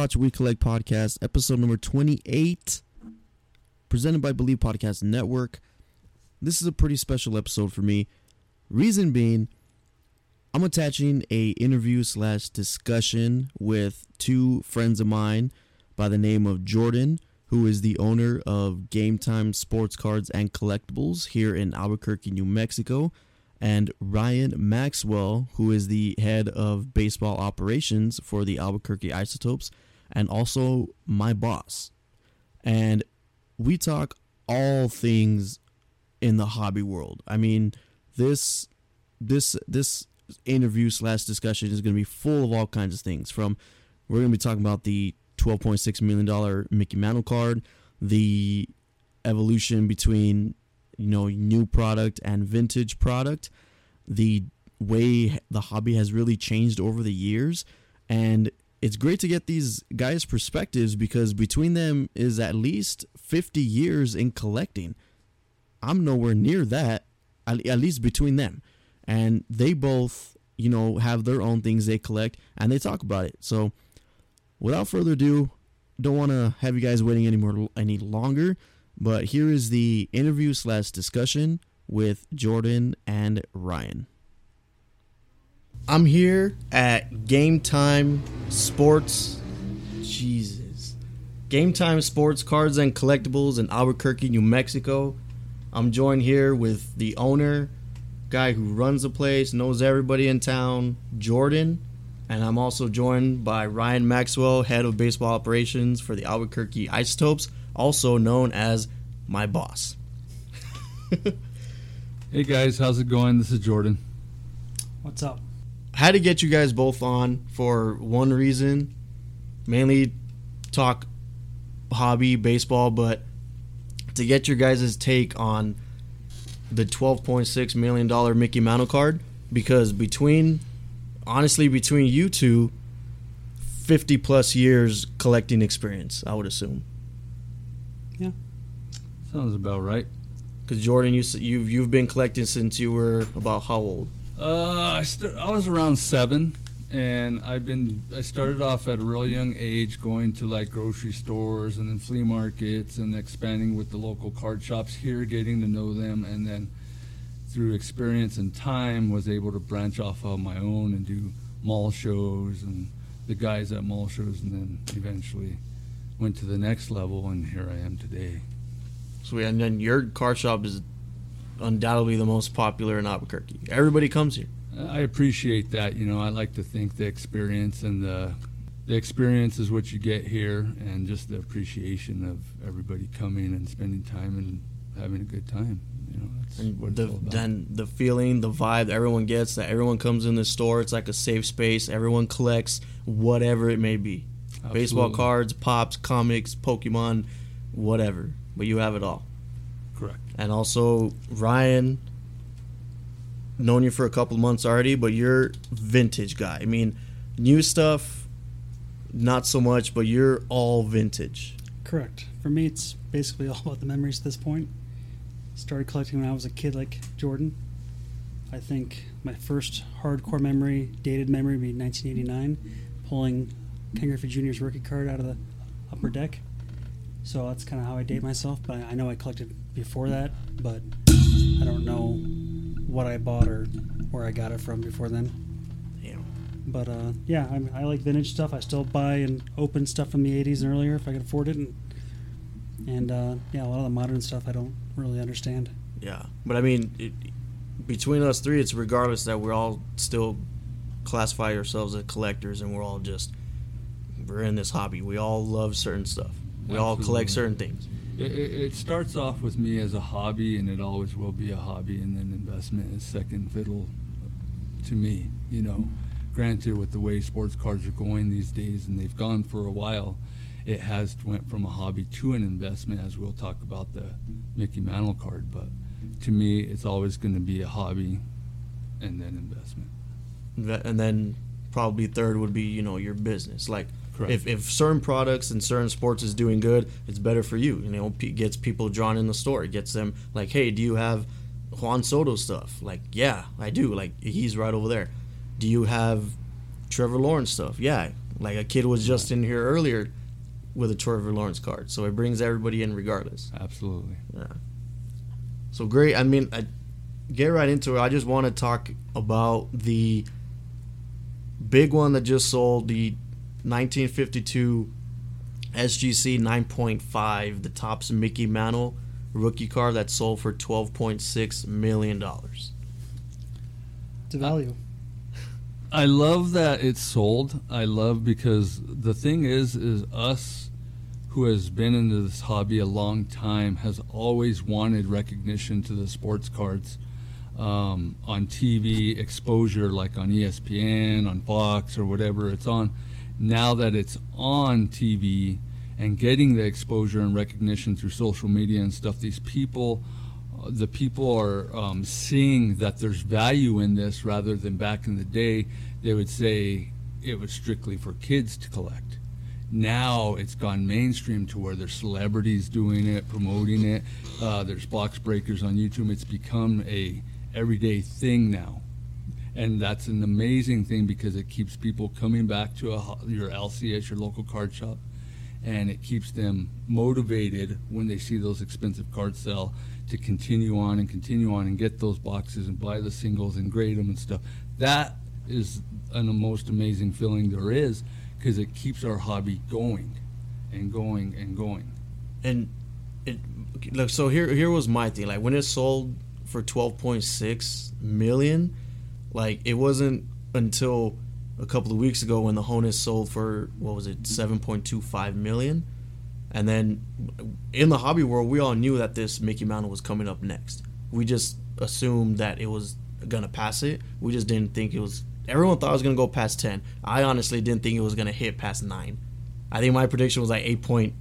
Watch We Collect podcast, episode number 28, presented by Believe Podcast Network. This is a pretty special episode for me. Reason being, I'm attaching a interview slash discussion with two friends of mine by the name of Jordan, who is the owner of Gametime Sports Cards and Collectibles here in Albuquerque, New Mexico, and Ryan Maxwell, who is the head of baseball operations for the Albuquerque Isotopes, and also my boss. And we talk all things in the hobby world. I mean, this this this interview slash discussion is going to be full of all kinds of things. From we're going to be talking about the twelve point six million dollar Mickey Mantle card, the evolution between you know new product and vintage product, the way the hobby has really changed over the years, and it's great to get these guys' perspectives because between them is at least fifty years in collecting. I'm nowhere near that, at least between them, and they both you know have their own things they collect and they talk about it. So, without further ado, don't want to have you guys waiting any more any longer. But here is the interview slash discussion with Jordan and Ryan. I'm here at Gametime Sports. Jesus. Gametime Sports Cards and Collectibles in Albuquerque, New Mexico. I'm joined here with the owner, guy who runs the place, knows everybody in town, Jordan. And I'm also joined by Ryan Maxwell, head of baseball operations for the Albuquerque Isotopes, also known as my boss. hey guys, how's it going? This is Jordan. What's up? Had to get you guys both on for one reason, mainly talk hobby baseball, but to get your guys' take on the $12.6 million Mickey Mantle card because between, honestly, between you two, 50 plus years collecting experience, I would assume. Yeah. Sounds about right. Because Jordan, you you've you've been collecting since you were about how old? Uh, I st- I was around seven, and I've been I started off at a real young age, going to like grocery stores and then flea markets, and expanding with the local card shops here, getting to know them, and then through experience and time, was able to branch off on my own and do mall shows and the guys at mall shows, and then eventually went to the next level, and here I am today. So and then your car shop is undoubtedly the most popular in Albuquerque. Everybody comes here. I appreciate that. You know, I like to think the experience and the the experience is what you get here, and just the appreciation of everybody coming and spending time and having a good time. You know, that's And what the, it's all about. then the feeling, the vibe that everyone gets, that everyone comes in the store. It's like a safe space. Everyone collects whatever it may be. Baseball cards, pops, comics, Pokemon, whatever. But you have it all. And also Ryan, known you for a couple months already, but you're vintage guy. I mean, new stuff, not so much, but you're all vintage. Correct. For me, it's basically all about the memories at this point. Started collecting when I was a kid, like Jordan. I think my first hardcore memory, dated memory, would be 1989, pulling Ken Griffey Jr.'s rookie card out of the upper deck. So that's kind of how I date myself. But I know I collected before that, but I don't know what I bought or where I got it from before then. Damn. But uh, yeah, I, I like vintage stuff. I still buy and open stuff from the '80s and earlier if I can afford it, and and uh, yeah, a lot of the modern stuff I don't really understand. Yeah, but I mean, it, between us three, it's regardless that we're all still classify ourselves as collectors, and we're all just we're in this hobby. We all love certain stuff. We all collect certain Absolutely. things. It, it, starts off with me as a hobby, and it always will be a hobby, and then investment is second fiddle to me. You know, granted, with the way sports cards are going these days, and they've gone for a while, it has went from a hobby to an investment, as we'll talk about the Mickey Mantle card. But to me, it's always going to be a hobby, and then investment. And then probably third would be you know your business. Like Correct. if if certain products and certain sports is doing good, it's better for you. You know, it gets people drawn in the store. It gets them like, hey, do you have Juan Soto stuff? Like, yeah, I do. Like he's right over there. Do you have Trevor Lawrence stuff? Yeah, Like a kid was just in here earlier with a Trevor Lawrence card, so it brings everybody in regardless. Absolutely. Yeah. So great. I mean, I, get right into it. I just want to talk about the big one that just sold the 1952 SGC 9.5, the Topps Mickey Mantle rookie car that sold for 12.6 million dollars. It's a value. I love that it's sold. I love because the thing is, is us who has been into this hobby a long time has always wanted recognition to the sports cards um, on TV exposure, like on ESPN, on Fox, or whatever it's on. Now that it's on TV and getting the exposure and recognition through social media and stuff, these people, uh, the people are um, seeing that there's value in this rather than back in the day, they would say it was strictly for kids to collect now it's gone mainstream to where there's celebrities doing it, promoting it. Uh, there's box breakers on YouTube. It's become a everyday thing now, and that's an amazing thing because it keeps people coming back to a, your LCS, your local card shop, and it keeps them motivated when they see those expensive cards sell to continue on and continue on and get those boxes and buy the singles and grade them and stuff. That is an, the most amazing feeling there is because it keeps our hobby going and going and going. And it look so here here was my thing. Like when it sold for 12.6 million, like it wasn't until a couple of weeks ago when the Honus sold for what was it 7.25 million. And then in the hobby world, we all knew that this Mickey Mantle was coming up next. We just assumed that it was gonna pass it. We just didn't think it was. Everyone thought it was gonna go past ten. I honestly didn't think it was gonna hit past nine. I think my prediction was like eight point,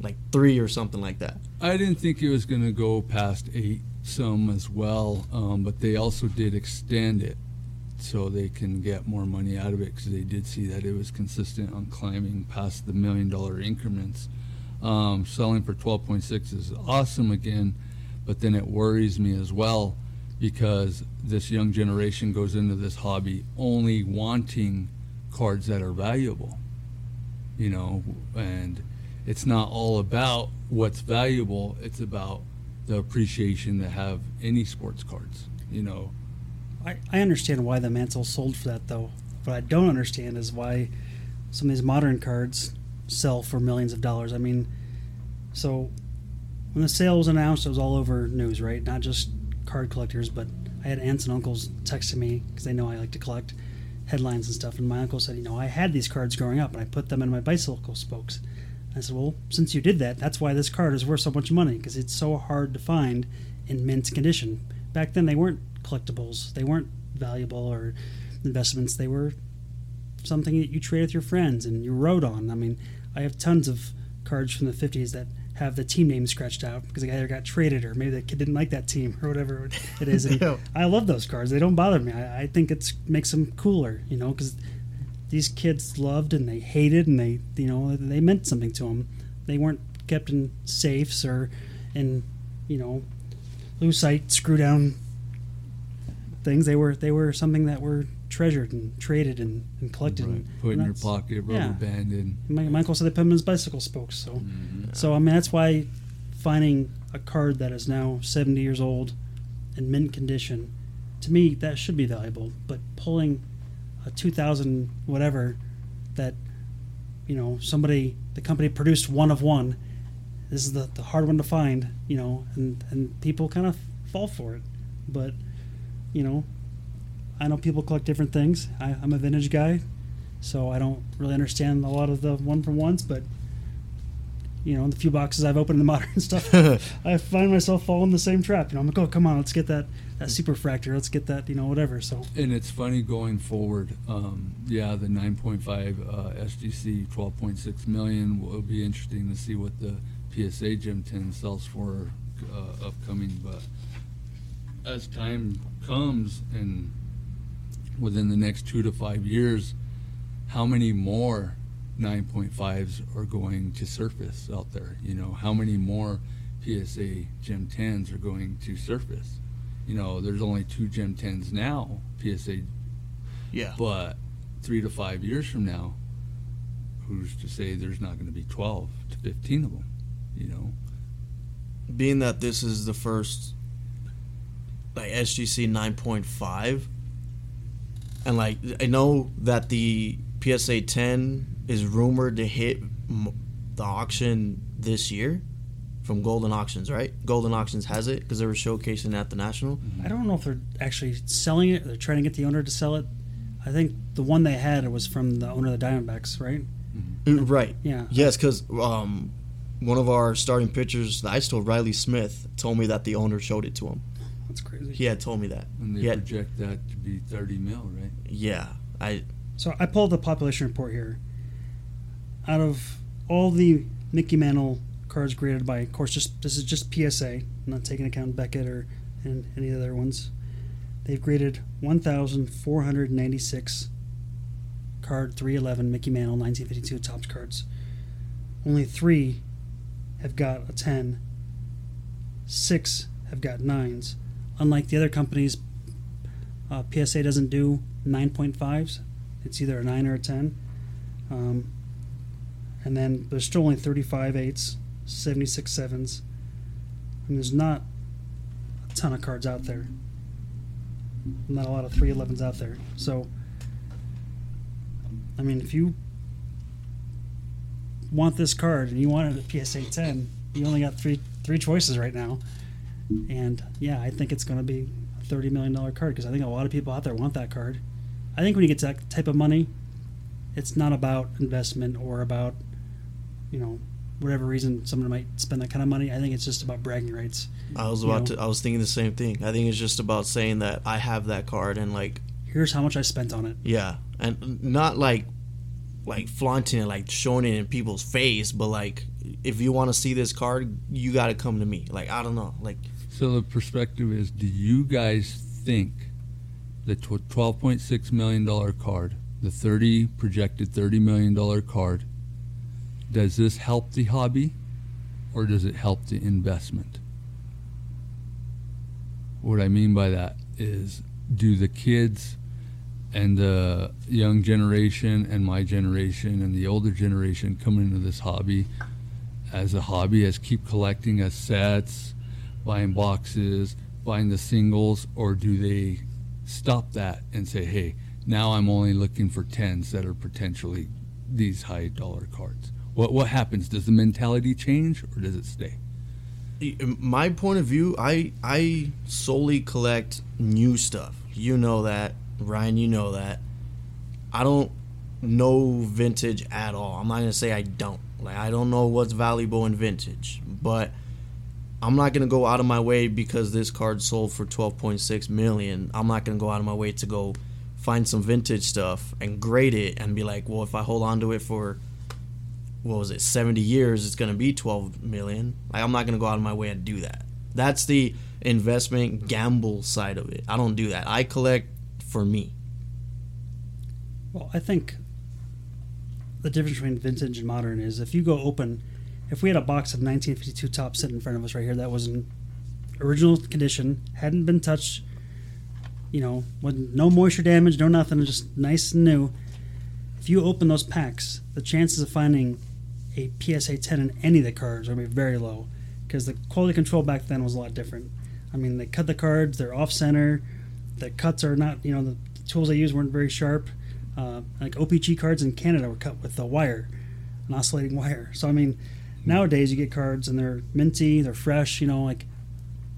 like three or something like that. I didn't think it was to go past eight some as well, um, but they also did extend it so they can get more money out of it because they did see that it was consistent on climbing past the million dollar increments. Um, selling for 12.6 is awesome again, but then it worries me as well because this young generation goes into this hobby only wanting cards that are valuable, you know, and it's not all about what's valuable, it's about the appreciation to have any sports cards, you know. I, understand why the mantle sold for that though. What I don't understand is why some of these modern cards sell for millions of dollars. I mean, so when the sale was announced, it was all over news, right? Not just card collectors, but I had aunts and uncles texting me because they know I like to collect headlines and stuff. And my uncle said, you know, I had these cards growing up and I put them in my bicycle spokes. I said, well, since you did that, that's why this card is worth so much money because it's so hard to find in mint condition. Back then, they weren't collectibles, they weren't valuable or investments. They were something that you trade with your friends and you wrote on. I mean, I have tons of cards from the 50s that have the team name scratched out because the guy either got traded or maybe the kid didn't like that team or whatever it is. And Yeah. I love those cards. They don't bother me. I, I think it makes them cooler, you know, because these kids loved and they hated and they, you know, they meant something to them. They weren't kept in safes or in, you know, lucite screw down things. They were they were something that were treasured and traded and, and collected. Right. And, Put in your pocket, rubber yeah. and My, Michael said they put them in his bicycle spokes. So, mm-hmm. so I mean that's why finding a card that is now 70 years old in mint condition, to me that should be valuable. But pulling a 2000 whatever that you know somebody the company produced one of one. This is the, the hard one to find, you know, and, and people kind of fall for it. But, you know, I know people collect different things. I, I'm a vintage guy, so I don't really understand a lot of the one for ones, but you know, the few boxes I've opened in the modern stuff, I find myself falling the same trap. You know, I'm like, oh, come on, let's get that that super fractor, let's get that, you know, whatever. So And it's funny going forward. Um, yeah, the 9.5 uh, SGC 12.6 million will be interesting to see what the PSA Gem 10 sells for uh, upcoming. But as time comes and within the next two to five years, how many more 9.5s are going to surface out there? You know, how many more PSA Gem 10s are going to surface? You know, there's only two Gem 10s now, PSA Yeah. but three to five years from now, who's to say there's not going to be 12 to 15 of them? You know, being that this is the first like SGC 9.5 and like I know that the PSA 10 is rumored to hit the auction this year from Goldin Auctions, right? Goldin Auctions has it because they were showcasing at the National. I don't know if they're actually selling it. They're trying to get the owner to sell it. I think the one they had was from the owner of the Diamondbacks, right? Mm, Right. Yeah. Yes, because um, one of our starting pitchers, I told Riley Smith, told me that the owner showed it to him. That's crazy. He had told me that. and they Yeah. project that to be 30 mil, right? Yeah. I So I pulled the population report here. Out of all the Mickey Mantle cards graded by, of course, just this is just PSA, I'm not taking account Beckett or and any other ones. They've graded 1,496 card 311 Mickey Mantle 1952 Topps cards. Only three have got a 10. Six have got nines. Unlike the other companies, uh, PSA doesn't do 9.5s. It's either a 9 or a 10. Um, and then there's still only 35 eights, 76 sevens. And there's not a ton of cards out there. Not a lot of 311s out there. So, I mean, if you want this card and you want it at PSA 10, you only got three three choices right now. And yeah, I think it's going to be a $30 million card because I think a lot of people out there want that card. I think when you get that type of money, it's not about investment or about, you know, whatever reason someone might spend that kind of money. I think it's just about bragging rights. I was You about know. to I was thinking the same thing. I think it's just about saying that I have that card and like Here's how much I spent on it. yeah, and not like like flaunting it, like showing it in people's face, but like if you want to see this card, you got to come to me. Like I don't know, like So the perspective is: Do you guys think the twelve point six million dollar card, the thirty projected thirty million dollar card, does this help the hobby, or does it help the investment? What I mean by that is, do the kids and the young generation and my generation and the older generation coming into this hobby as a hobby as keep collecting as sets buying boxes buying the singles or do they stop that and say hey now i'm only looking for tens that are potentially these high dollar cards what what happens does the mentality change or does it stay my point of view, I I solely collect new stuff. You know that, Ryan. You know that. I don't know vintage at all. I'm not gonna say I don't. Like I don't know what's valuable in vintage, but I'm not gonna go out of my way because this card sold for 12.6 million. I'm not gonna go out of my way to go find some vintage stuff and grade it and be like, well, if I hold on to it for what was it 70 years it's to be 12 million. Like i'm not to go out of my way and do that. That's the investment gamble side of it. I don't do that. I collect for me. Well, I think the difference between vintage and modern is if you go open, if we had a box of 1952 Topps sitting in front of us right here that was in original condition, hadn't been touched, you know, with no moisture damage, no nothing, just nice and new. If you open those packs, the chances of finding a PSA 10 in any of the cards are going to be very low because the quality control back then was a lot different. I mean, they cut the cards, they're off center, the cuts are not, you know, the tools they used weren't very sharp. Uh, like OPC cards in Canada were cut with a wire, an oscillating wire. So I mean, nowadays you get cards and they're minty, they're fresh. You know, like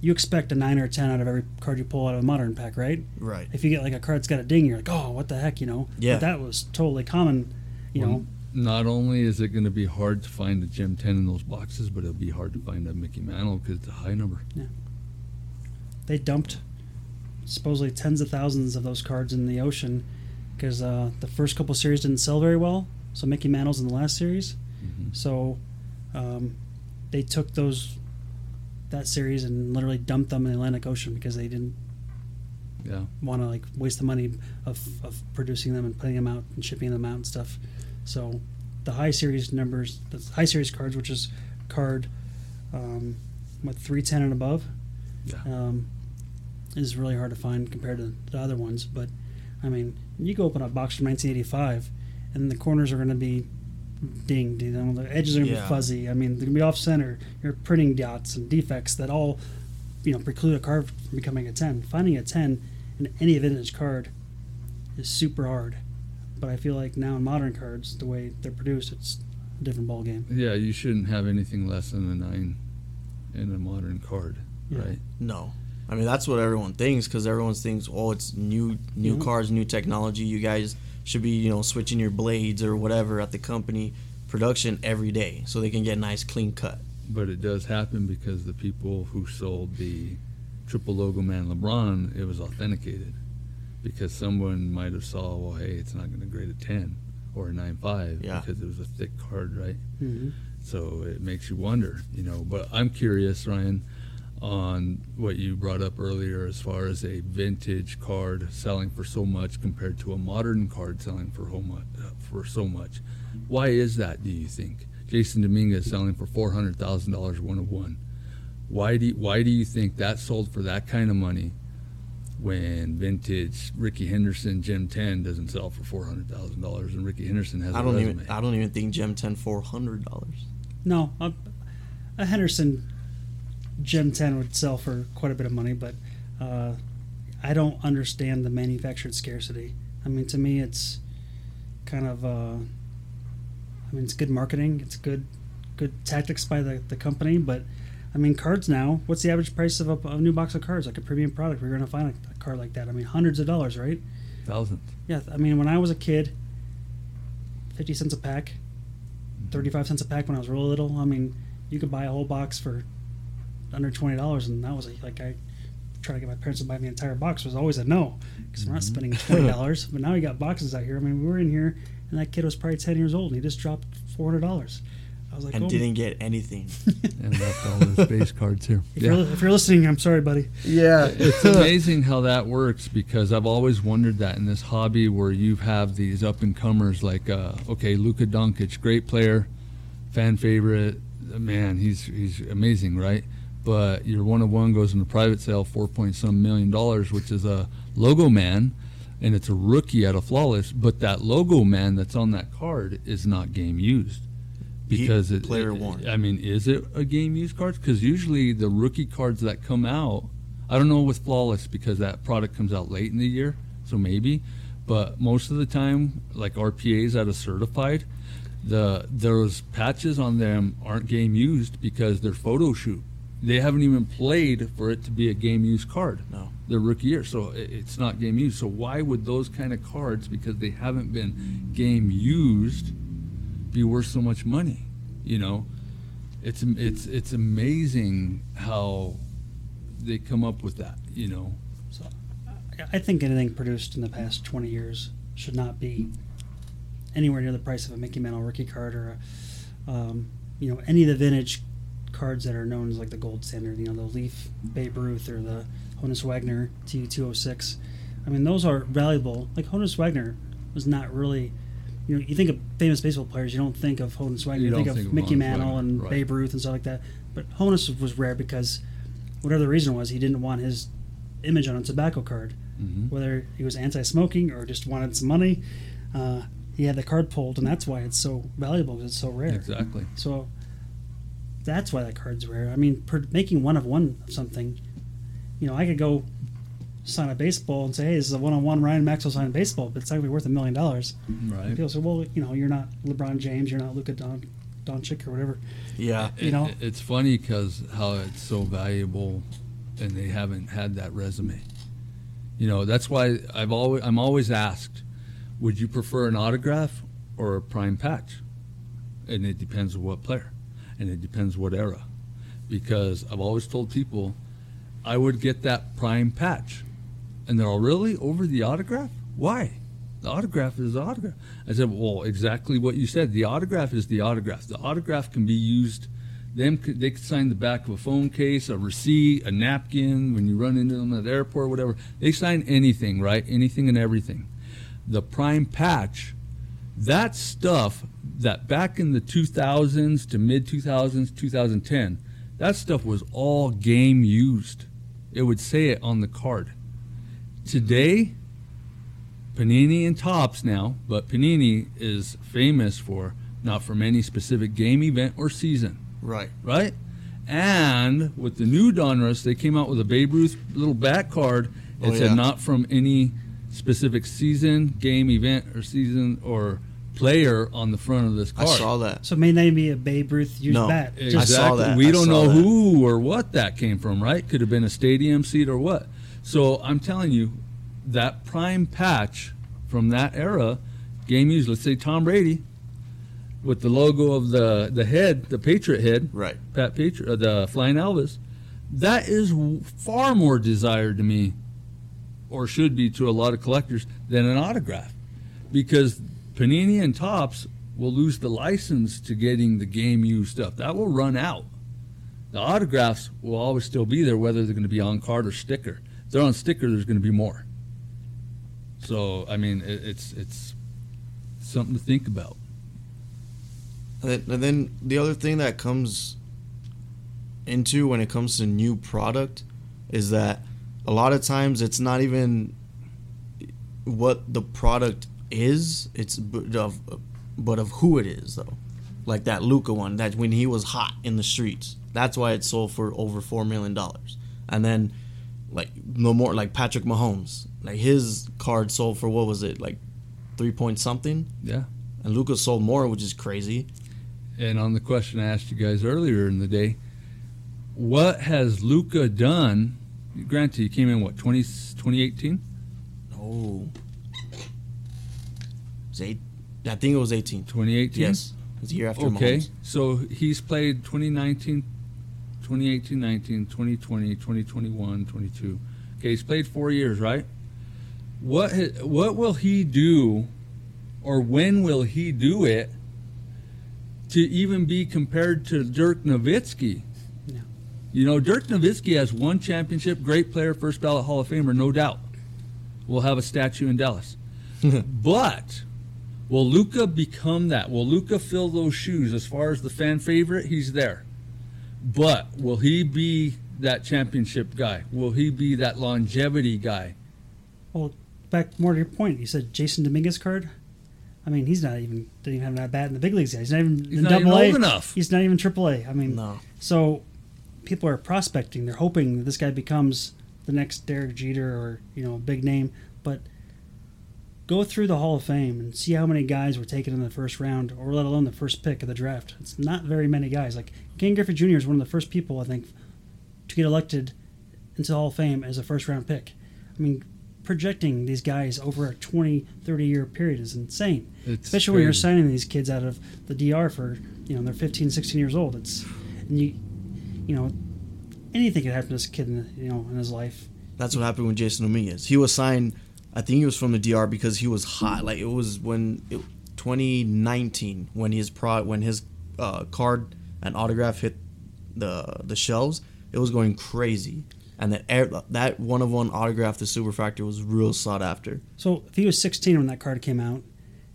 you expect a nine or a ten out of every card you pull out of a modern pack, right? right If you get like a card that's got a ding, you're like, oh, what the heck, you know? Yeah. But that was totally common. You know, not only is it going to be hard to find a gem 10 in those boxes but it'll be hard to find a mickey mantle because it's a high number Yeah. they dumped supposedly tens of thousands of those cards in the ocean because uh, the first couple series didn't sell very well. So Mickey Mantle's in the last series. Mhm. So um, they took those that series and literally dumped them in the Atlantic Ocean because they didn't yeah want to like waste the money of, of producing them and putting them out and shipping them out and stuff. So the high series numbers, the high series cards, which is card um, what three ten and above, yeah um, is really hard to find compared to the other ones. But I mean, you go open a box from 1985, and the corners are going to be dinged. You know, the edges are gonna Yeah. be fuzzy. I mean, they're gonna be off center. You're printing dots and defects that all, you know, preclude a card from becoming a ten. Finding a ten in any vintage card is super hard. But I feel like now in modern cards, the way they're produced, it's a different ball game. Yeah, you shouldn't have anything less than a nine in a modern card, Yeah. right? No. I mean that's what everyone thinks because everyone thinks, oh, it's new new Mhm. cars, new technology. You guys should be you know switching your blades or whatever at the company production every day so they can get a nice clean cut. But it does happen because the people who sold the triple logo man LeBron, it was authenticated. Because someone might have saw, well, hey, it's not going to grade a 10 or a 9.5 Yeah. because it was a thick card, right? Mm-hmm. So it makes you wonder, you know. But I'm curious, Ryan, on what you brought up earlier as far as a vintage card selling for so much compared to a modern card selling for so much. For so much. Why is that? Do you think Jasson Dominguez selling for four hundred thousand dollars one of one? Why do you, Why do you think that sold for that kind of money? When vintage Rickey Henderson Gem 10 doesn't sell for four hundred thousand dollars, and Rickey Henderson has I a don't resume. even I don't even think Gem 10 four hundred dollars. No, a, a Henderson Gem 10 would sell for quite a bit of money, but uh, I don't understand the manufactured scarcity. I mean, to me, it's kind of, uh, I mean, it's good marketing, it's good, good tactics by the, the company, but I mean, cards now. What's the average price of a, a new box of cards, like a premium product? We're going to find a, a card like that. I mean, hundreds of dollars, right? Thousands. Yeah, I mean, when I was a kid, fifty cents a pack, thirty-five cents a pack when I was real little. I mean, you could buy a whole box for under twenty dollars, and that was like I tried to get my parents to buy me an entire box was always a no because we're not spending twenty dollars. but now you got boxes out here. I mean, we were in here, and that kid was probably ten years old, and he just dropped four hundred dollars. I was like, and oh, didn't get anything. and left all those base cards here. if, you're, if you're listening, I'm sorry, buddy. Yeah. it's amazing how that works because I've always wondered that in this hobby where you have these up and comers like, uh, okay, Luka Doncic, great player, fan favorite, man, he's he's amazing, right? But your one of one goes in a private sale, four point some million dollars, which is a logo man, and it's a rookie at a flawless. But that logo man that's on that card is not game used because it, player it- one. I mean, is it a game used card? Because usually the rookie cards that come out, I don't know with flawless because that product comes out late in the year, so maybe. But most of the time, like RPAs at a certified, the those patches on them aren't game used because they're photo shoot. They haven't even played for it to be a game used card. No. Their rookie year, so it's not game used. So why would those kind of cards, because they haven't been game used, be worth so much money? You know, it's it's it's amazing how they come up with that. You know, So I- I think anything produced in the past 20 years should not be anywhere near the price of a Mickey Mantle rookie card or a, um, you know, any of the vintage cards that are known as like the gold standard, you know, the Leaf Babe Ruth or the Honus Wagner T206. I mean, those are valuable. Like Honus Wagner was not really, you know, you think of famous baseball players, you don't think of Honus Wagner. You You, don't think, of Mickey Mantle Wagner, and right. Babe Ruth and stuff like that. But Honus was rare because whatever the reason was, he didn't want his image on a tobacco card, Mhm. whether he was anti-smoking or just wanted some money. Uh, he had the card pulled, and that's why it's so valuable because it's so rare. exactly. So that's why that card's rare. I mean, per, making one of one of something, you know, I could go sign a baseball and say, "Hey, this is a one-on-one Ryan Maxwell signed baseball," but it's not gonna be worth a million dollars. And Right. People say, "Well, you know, you're not LeBron James, you're not Luka Don Doncic or whatever." Yeah. You know? It- it's funny because how it's so valuable, and they haven't had that resume. You know, that's why I've always I'm always asked, would you prefer an autograph or a prime patch? And it depends on what player, and it depends what era, because I've always told people, I would get that prime patch, and they're all really over the autograph. Why? The autograph is the autograph. I said, well, exactly what you said. The autograph is the autograph. The autograph can be used. Them they could sign the back of a phone case, a receipt, a napkin when you run into them at the airport, whatever. They sign anything, right? Anything and everything. The prime patch, that stuff that back in the 2000s to mid 2000s, 2010, that stuff was all game used. It would say it on the card. Today, Panini and Topps now, but Panini is famous for not from any specific game, event, or season. Right. Right? And with the new Donruss, they came out with a Babe Ruth little back card. Oh, it Oh, said yeah. not from any specific season, game, event, or season or player on the front of this card. I saw that. So it may not even be a Babe Ruth used No. bat. I Exactly. saw that. We I don't know that. who or what that came from, right? Could have been a stadium seat or what. So I'm telling you, that prime patch from that era, game used, let's say Tom Brady, with the logo of the, the head, the Patriot head, Right. Pat Patriot, uh, the Flying Elvis, that is w- far more desired to me, or should be to a lot of collectors, than an autograph. Because Panini and Topps will lose the license to getting the game used stuff. That will run out. The autographs will always still be there, whether they're going to be on card or sticker. If they're on sticker, there's going to be more. So, I mean, it, it's it's something to think about. And then- and then the other thing that comes into when it comes to new product is that a lot of times it's not even what the product is, it's b- of but of who it is though. Like that Luka one, that when he was hot in the streets, that's why it sold for over four million dollars. And then like no more like Patrick Mahomes, like his card sold for what was it like three point something, Yeah. and Luka sold more, which is crazy. And on the question I asked you guys earlier in the day, what has Luka done? Granted, he came in what 20, 2018? Oh. It's eight, I think it was 18. 2018? Yes. It's a year after Okay, Mahomes. so he's played 2019, 2018, 19, 2020, 2021, 22. Okay, he's played four years, right? What what will he do, or when will he do it, to even be compared to Dirk Nowitzki? Yeah. You know, Dirk Nowitzki has one championship, great player, first ballot Hall of Famer, no doubt. We'll have a statue in Dallas. but will Luka become that? Will Luka fill those shoes? As far as the fan favorite, he's there. But will he be that championship guy? Will he be that longevity guy? Well, back more to your point, you said Jasson Dominguez card. I mean, he's not even didn't even have that bad in the big leagues. Yet. He's not even He's in not even double A. old enough. He's not even triple A. I mean, No. so people are prospecting. They're hoping that this guy becomes the next Derek Jeter or you know a big name. But go through the Hall of Fame and see how many guys were taken in the first round, or let alone the first pick of the draft. It's not very many guys. Like Ken Griffey Jr. is one of the first people I think to get elected into the Hall of Fame as a first round pick. I mean, projecting these guys over a 20, 30 year period is insane. It's Especially when you're signing these kids out of the DR for, you know, they're 15, 16 years old. It's, and you, you know, anything could happen to this kid, in, you know, in his life. That's what happened with Jasson Dominguez. He was signed, I think he was from the DR because he was hot. Like it was when it, 2019 when his pro when his uh, card and autograph hit the the shelves. It was going crazy, and that that one of one autograph, the Super Fractor, was real sought after. So if he was 16 when that card came out,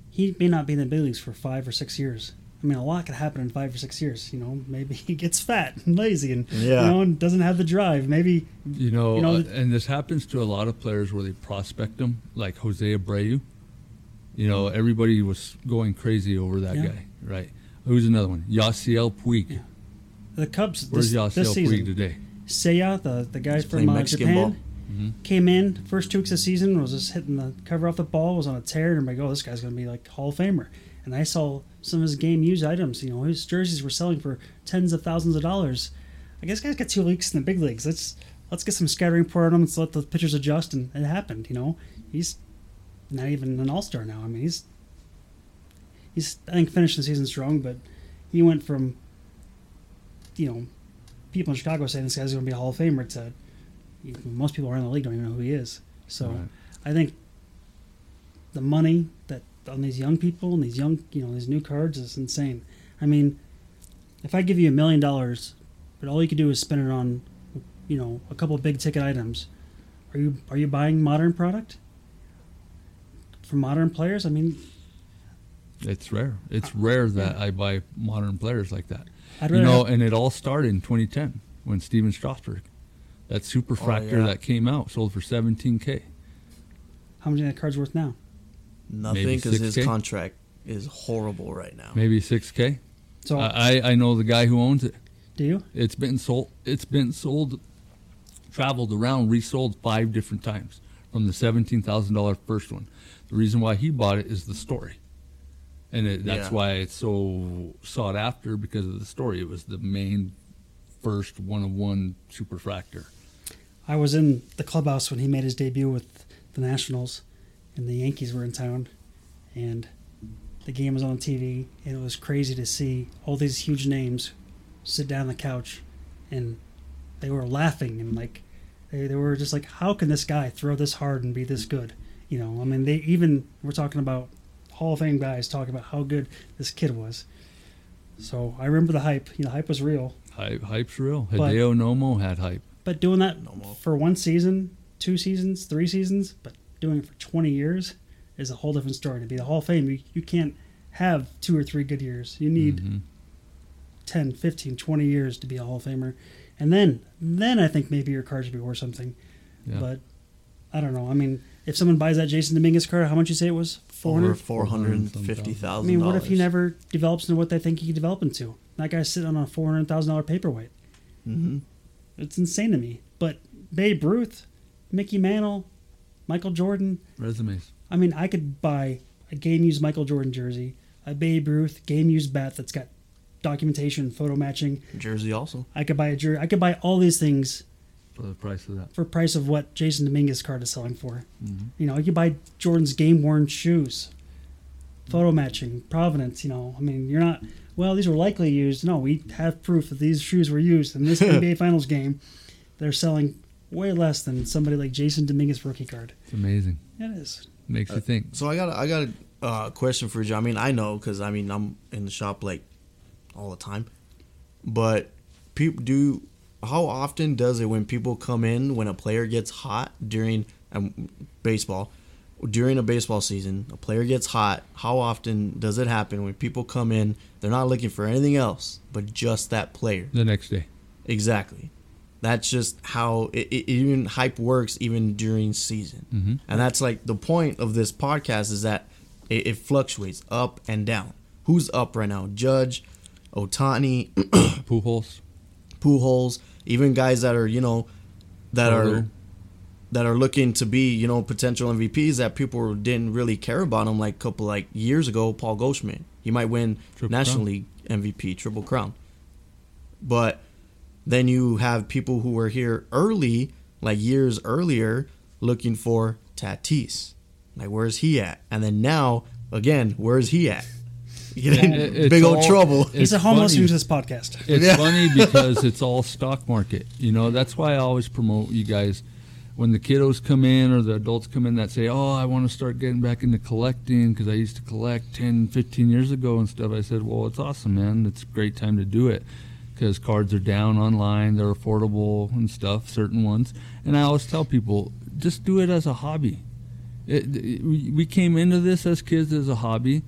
he may not be in the big leagues for five or six years. I mean, a lot could happen in five or six years. You know, maybe he gets fat and lazy, and Yeah. you know, and doesn't have the drive. Maybe You know, You know, uh, and this happens to a lot of players where they prospect them, like Jose Abreu. You know, everybody was going crazy over that Yeah. guy, right? Who's another one? Yasiel Puig. Yeah. the Cubs Where's this, this Yasiel season. Puig today? Seiya, the the guy He's from uh, Japan, ball. Mhm. came in first two weeks of the season was just hitting the cover off the ball, was on a tear, and everybody go, oh, this guy's going to be like Hall of Famer. And I saw some of his game used items. You know, his jerseys were selling for tens of thousands of dollars. I guess guys got two weeks in the big leagues. Let's let's get some scattering pour on him. Let's let the pitchers adjust, and it happened. You know, he's not even an all star now. I mean, he's he's I think finished the season strong, but he went from you know people in Chicago saying this guy's going to be a Hall of Famer to most people around the league don't even know who he is. So Right. I think the money that on these young people and these young you know these new cards is insane. I mean, if I give you a million dollars, but all you can do is spend it on you know a couple of big ticket items, are you are you buying modern product for modern players? I mean, It's rare. It's uh, rare that I buy modern players like that. I'd You know, have- and it all started in 2010 when Stephen Strasburg, that super oh, fractor yeah. that came out, sold for 17k. how much are that card's worth now? Nothing because his contract is horrible right now. Maybe six k. So I I know the guy who owns it. do you? It's been sold. It's been sold, traveled around, resold five different times from the seventeen thousand dollar first one. The reason why he bought it is the story, and it, that's Yeah. why it's so sought after because of the story. It was the main first one of one superfractor. I was in the clubhouse when he made his debut with the Nationals, and the Yankees were in town, and the game was on TV, and it was crazy to see all these huge names sit down on the couch, and they were laughing and like they, they were just like, how can this guy throw this hard and be this good? You know, I mean, they even we're talking about Hall of Fame guys talking about how good this kid was. So I remember the hype. You know, hype was real. Hype, hype's real. But- Hideo Nomo had hype. But doing that No more. for one season, two seasons, three seasons, but doing it for 20 years is a whole different story. To be the Hall of Fame, you, you can't have two or three good years. You need Mhm. 10, 15, 20 years to be a Hall of Famer. And then, then I think maybe your card should be worth something. Yeah. But I don't know. I mean, if someone buys that Jasson Dominguez card, how much you say it was? Over 400? four hundred and fifty I mean, what if he never develops into what they think he could develop into? That guy's sitting on a $400,000 paperweight. hmm It's insane to me. But Babe Ruth, Mickey Mantle, Michael Jordan. Resumes. I mean, I could buy a game used Michael Jordan jersey, a Babe Ruth game used bat that's got documentation, photo matching. Jersey also. I could buy a jersey. I could buy all these things For the price of that. for price of what Jasson Dominguez card is selling for. Mhm. You know, you could buy Jordan's game worn shoes, photo matching, Providence. You know, I mean, you're not. Well, these were likely used. No, we have proof that these shoes were used in this NBA Finals game. They're selling way less than somebody like Jasson Dominguez rookie card. It's amazing. It is. Makes you think. So I got a, I got a uh, question for you. I mean, I know because I mean I'm in the shop like all the time, but people do. How often does it when people come in when a player gets hot during um, baseball, during a baseball season, a player gets hot? How often does it happen when people come in? They're not looking for anything else but just that player. The next day. Exactly. That's just how it, it, even hype works, even during season. Mhm. And that's like the point of this podcast is that it, it fluctuates up and down. Who's up right now? Judge, Ohtani, Pujols. Pujols, even guys that are you know that are that are looking to be you know potential MVPs that people didn't really care about them like a couple like years ago. Paul Goldschmidt, he might win Triple National Crown. League MVP, Triple Crown. But then you have people who were here early, like years earlier, looking for Tatis. Like, where's he at? And then now, again, where's he at? You get in It- big old all- trouble. It's He's a homeless funny. to this podcast. It's Yeah. funny because it's all stock market. You know, that's why I always promote you guys when the kiddos come in or the adults come in that say, "Oh, I want to start getting back into collecting because I used to collect 10, 15 years ago and stuff." I said, "Well, it's awesome, man. It's a great time to do it because cards are down online, they're affordable and stuff, certain ones." And I always tell people, just do it as a hobby. It, it- we came into this as kids as a hobby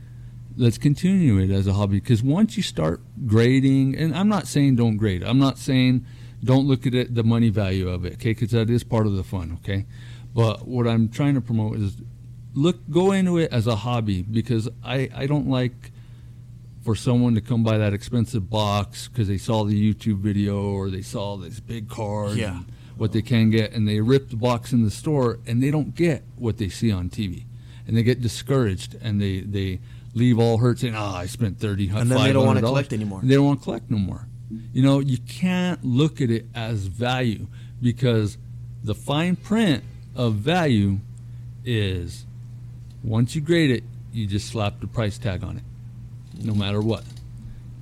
let's continue it as a hobby because once you start grading and i'm not saying don't grade i'm not saying don't look at it the money value of it okay because that is part of the fun okay but what i'm trying to promote is look go into it as a hobby because i i don't like for someone to come by that expensive box because they saw the youtube video or they saw this big card Yeah. and what they can get and they rip the box in the store and they don't get what they see on tv and they get discouraged and they they leave all hurt saying, "Ah, I spent thirty, And then they don't wanna collect anymore. They don't want to collect no more. You know, you can't look at it as value because the fine print of value is once you grade it, you just slap the price tag on it, no matter what.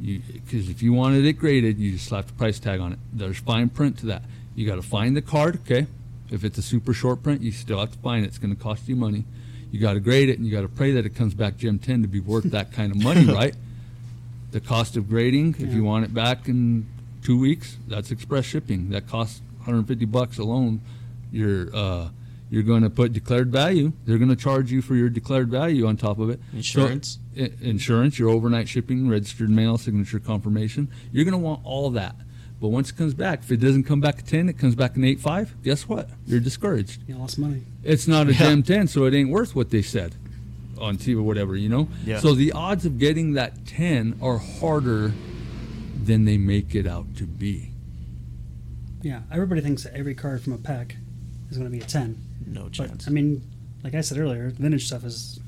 Because if you wanted it graded, you just slap the price tag on it. There's fine print to that. You got to find the card, okay? If it's a super short print, you still have to find it. It's going to cost you money. You got to grade it, and you got to pray that it comes back Gem 10 to be worth that kind of money, right? The cost of grading, if you want it back in two weeks, that's express shipping. That costs 150 bucks alone. You're uh, you're going to put declared value. They're going to charge you for your declared value on top of it. Insurance. i- insurance, your overnight shipping, registered mail, signature confirmation. You're going to want all that. But once it comes back, if it doesn't come back at 10, it comes back in 8.5, guess what? You're discouraged. You lost money. It's not a Yeah. Gem 10, so it ain't worth what they said. on TV or whatever, you know. Yeah. So the odds of getting that ten are harder than they make it out to be. Yeah, everybody thinks that every card from a pack is going to be a 10. No But, chance. I mean, like I said earlier, vintage stuff is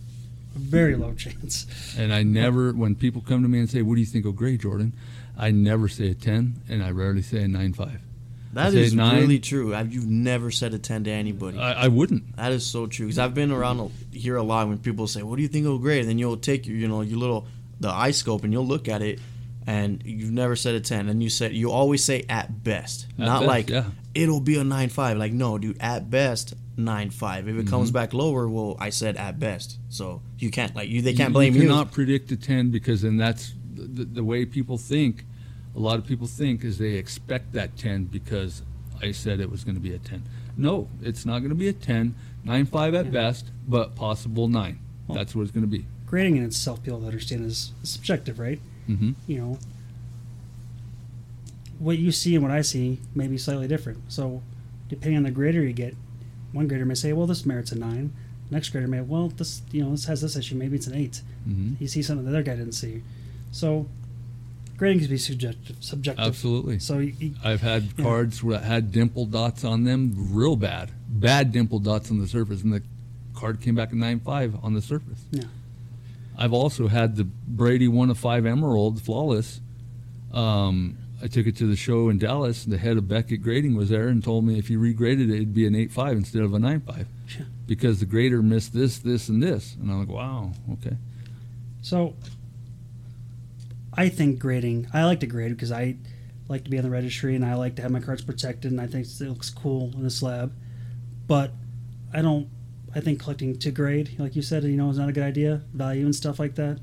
a very low chance. And I never, when people come to me and say, "What do you think of Gray Jordan?" I never say a ten, and I rarely say a nine five. That is say nine. really true. I've, you've never said a 10 to anybody. I, I wouldn't. That is so true. Because I've been around a, here a lot when people say, "What do you think of Gray?" And then you'll take your, you know, your little the eye scope and you'll look at it, and you've never said a ten, and you said you always say at best, At not best, like yeah. it'll be a nine five. Like no, dude, at best nine five. If it comes Mm-hmm. back lower, well, I said at best, so you can't like you. They can't blame you. you. cannot predict a ten because then that's the, the way people think. A lot of people think is they expect that ten because I said it was going to be a ten. No, it's not going to be a 10. Nine five at Yeah. best, but possible nine. Well- That's what it's going to be. Grading in itself, people to understand, is subjective, right? hmm You know, what you see and what I see may be slightly different. So, depending on the grader you get, one grader may say, "Well, this merits a nine." Next grader may, "Well, this you know this has this issue. Maybe it's an 8 hmm You see something the other guy didn't see. So, grading can be subjective. Subjective. Absolutely. So, you, you, I've had cards that had dimple dots on them, real bad, bad dimple dots on the surface, and the card came back a nine five on the surface. yeah, I've also had the Brady one of five Emerald flawless. Um, I took it to the show in Dallas. The head of Beckett Grading was there and told me if you regraded it, it'd be an eight five instead of a nine five Sure. because the grader missed this, this, and this. And I'm like, wow, okay. So, I think grading. I like to grade because I like to be on the registry and I like to have my cards protected, and I think it looks cool in a slab. But I don't. I think collecting to grade, like you said, you know, is not a good idea. Value and stuff like that.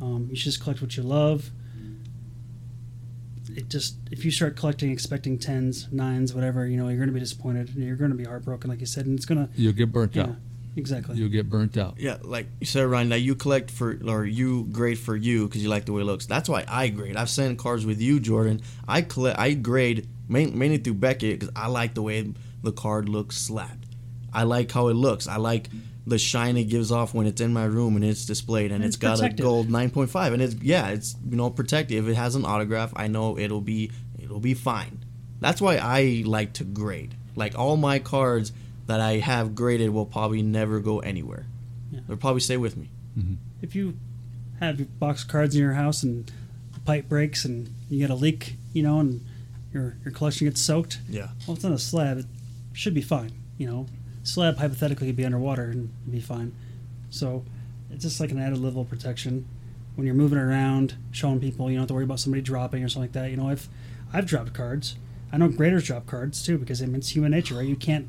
Um, you should just collect what you love. It just if you start collecting expecting tens, nines, whatever, you know, you're going to be disappointed and you're going to be heartbroken, like you said, and it's going to. You'll get burnt Yeah, out. exactly. You'll get burnt out. Yeah, like you said, Ryan, that you collect for or you grade for you because you like the way it looks. That's why I grade. I've sent cards with you, Jordan. I collect. I grade main, mainly through Beckett because I like the way the card looks slapped. I like how it looks. I like the shine it gives off when it's in my room and it's displayed and, And it's it's got protected. a gold 9.5 and it's yeah, it's you know protected. If it has an autograph, I know it'll be it'll be fine. That's why I like to grade. Like all my cards that I have graded will probably never go anywhere. Yeah. They'll probably stay with me. Mm-hmm. if you have your box of cards in your house and the pipe breaks and you get a leak, you know, and your your collection gets soaked, Yeah. well, it's on a slab. It should be fine, you know. Slab hypothetically could be underwater and be fine. So it's just like an added level of protection when you're moving around, showing people. You don't have to worry about somebody dropping or something like that. You know, I've I've dropped cards. I know graders drop cards too because I mean, it's human nature, right? You can't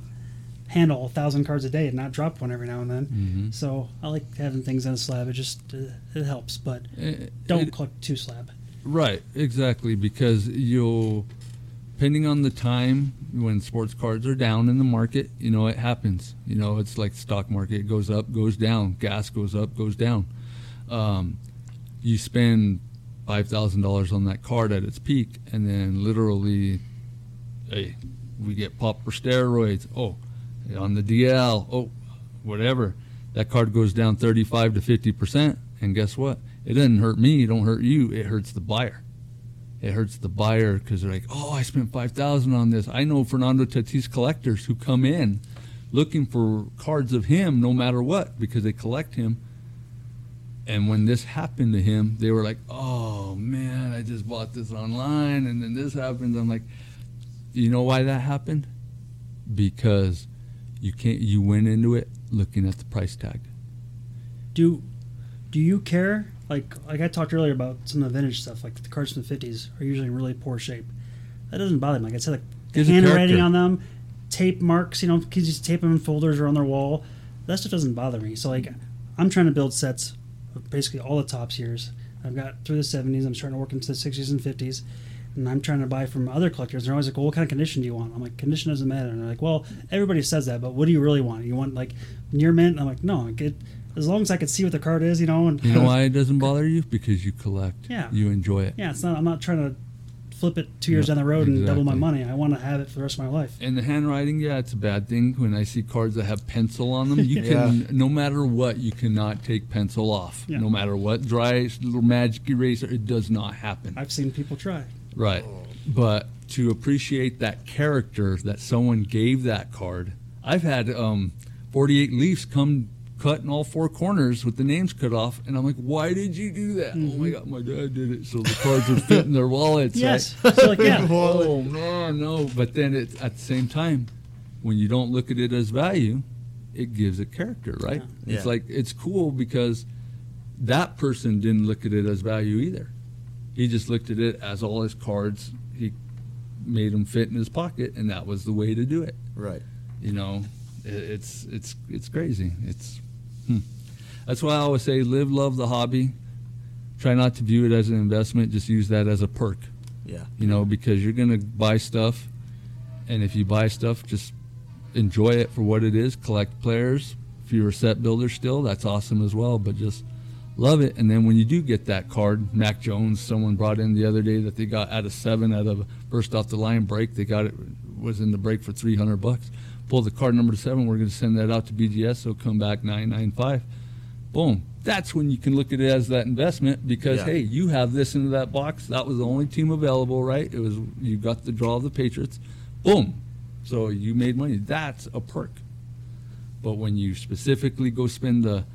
handle a thousand cards a day and not drop one every now and then. hmm So I like having things on a slab. It just uh, it helps, but Eh, don't collect two slab. Right, exactly, because you'll, depending on the time when sports cards are down in the market, you know, it happens. You know, it's like the stock market it goes up, goes down, gas goes up, goes down. Um, you spend $5,000 on that card at its peak, and then literally, hey, we get popped for steroids. Oh, on the DL, oh, whatever. That card goes down 35 to 50%, and guess what? It doesn't hurt me, it don't hurt you, it hurts the buyer. It hurts the buyer because they're like, oh, I spent 5000 on this. I know Fernando Tatis collectors who come in looking for cards of him no matter what because they collect him. And when this happened to him, they were like, oh, man, I just bought this online and then this happens. I'm like, you know why that happened? Because you can't. You went into it looking at the price tag. Do do you care? Like like I talked earlier about some of the vintage stuff, like the cards from the fifties are usually in really poor shape. That doesn't bother me. Like I said, like the Gives a handwriting on them, tape marks. You know, kids just tape them in folders or on their wall. That stuff doesn't bother me. So like, I'm trying to build sets of basically all the Topps years. I've got through the seventies. I'm starting to work into the sixties and fifties. And I'm trying to buy from other collectors. They're always like, well, what kind of condition do you want? I'm like, condition doesn't matter. And they're like, well, everybody says that, but what do you really want? You want like near mint? I'm like, no, get as long as I can see what the card is, you know. And You know why it doesn't bother you? Because you collect. Yeah. You enjoy it. Yeah, it's not. I'm not trying to flip it two years Yeah, down the road and double my money. I want to have it for the rest of my life. And the handwriting, yeah, it's a bad thing. When I see cards that have pencil on them, you can, no matter what, you cannot take pencil off. Yeah. No matter what dry little magic eraser, it does not happen. I've seen people try. Right. But to appreciate that character that someone gave that card, I've had um, 48 Leafs come cut in all four corners with the names cut off, and I'm like, why did you do that? Oh my mm-hmm. God, my dad did it, so the cards would fit in their wallets. Yes. Right? So like yeah. Oh no, no! But then it, at the same time, when you don't look at it as value, it gives it character, right? Yeah. It's like it's cool because that person didn't look at it as value either. He just looked at it as all his cards. He made them fit in his pocket, and that was the way to do it. Right. You know, it's it's it's crazy. It's hmm. that's why I always say live, love the hobby. Try not to view it as an investment. Just use that as a perk Yeah. you know, because you're gonna buy stuff, and if you buy stuff, just enjoy it for what it is. Collect players. If you're a set builder still, that's awesome as well. But just love it, and then when you do get that card, Mac Jones, someone brought in the other day that they got out of seven out of a first off the line break. They got it was in the break for 300 bucks. Pull the card number seven. We're gonna send that out to BGS. So come back 995. Boom. That's when you can look at it as that investment because Yeah. hey, you have this into that box. That was the only team available, right? It was you got the draw of the Patriots. Boom. So you made money. That's a perk. But when you specifically go spend the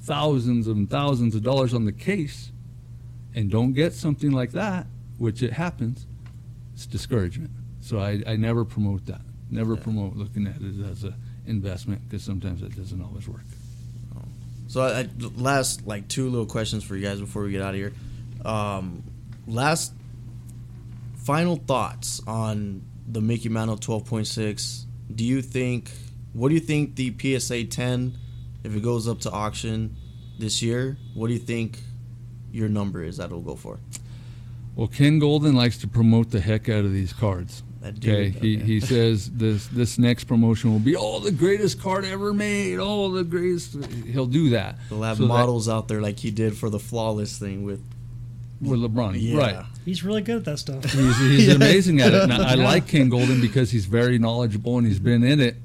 thousands and thousands of dollars on the case and don't get something like that, which it happens, it's discouragement. So I, I never promote that. Never Yeah. promote looking at it as an investment because sometimes it doesn't always work. So I, I, last like two little questions for you guys before we get out of here. Um, last final thoughts on the Mickey Mantle 12.6. Do you think? What do you think the PSA 10, if it goes up to auction this year? What do you think your number is that it'll go for? Well, Ken Goldin likes to promote the heck out of these cards. That dude, Okay, he, okay. he says this this next promotion will be oh the greatest card ever made, oh the greatest. He'll do that. They'll have So that- models out there like he did for the flawless thing with with LeBron, yeah. right? He's really good at that stuff. He's, he's Yeah. amazing at it. And I, I Yeah. like Ken Goldin because he's very knowledgeable and he's mm-hmm. been in it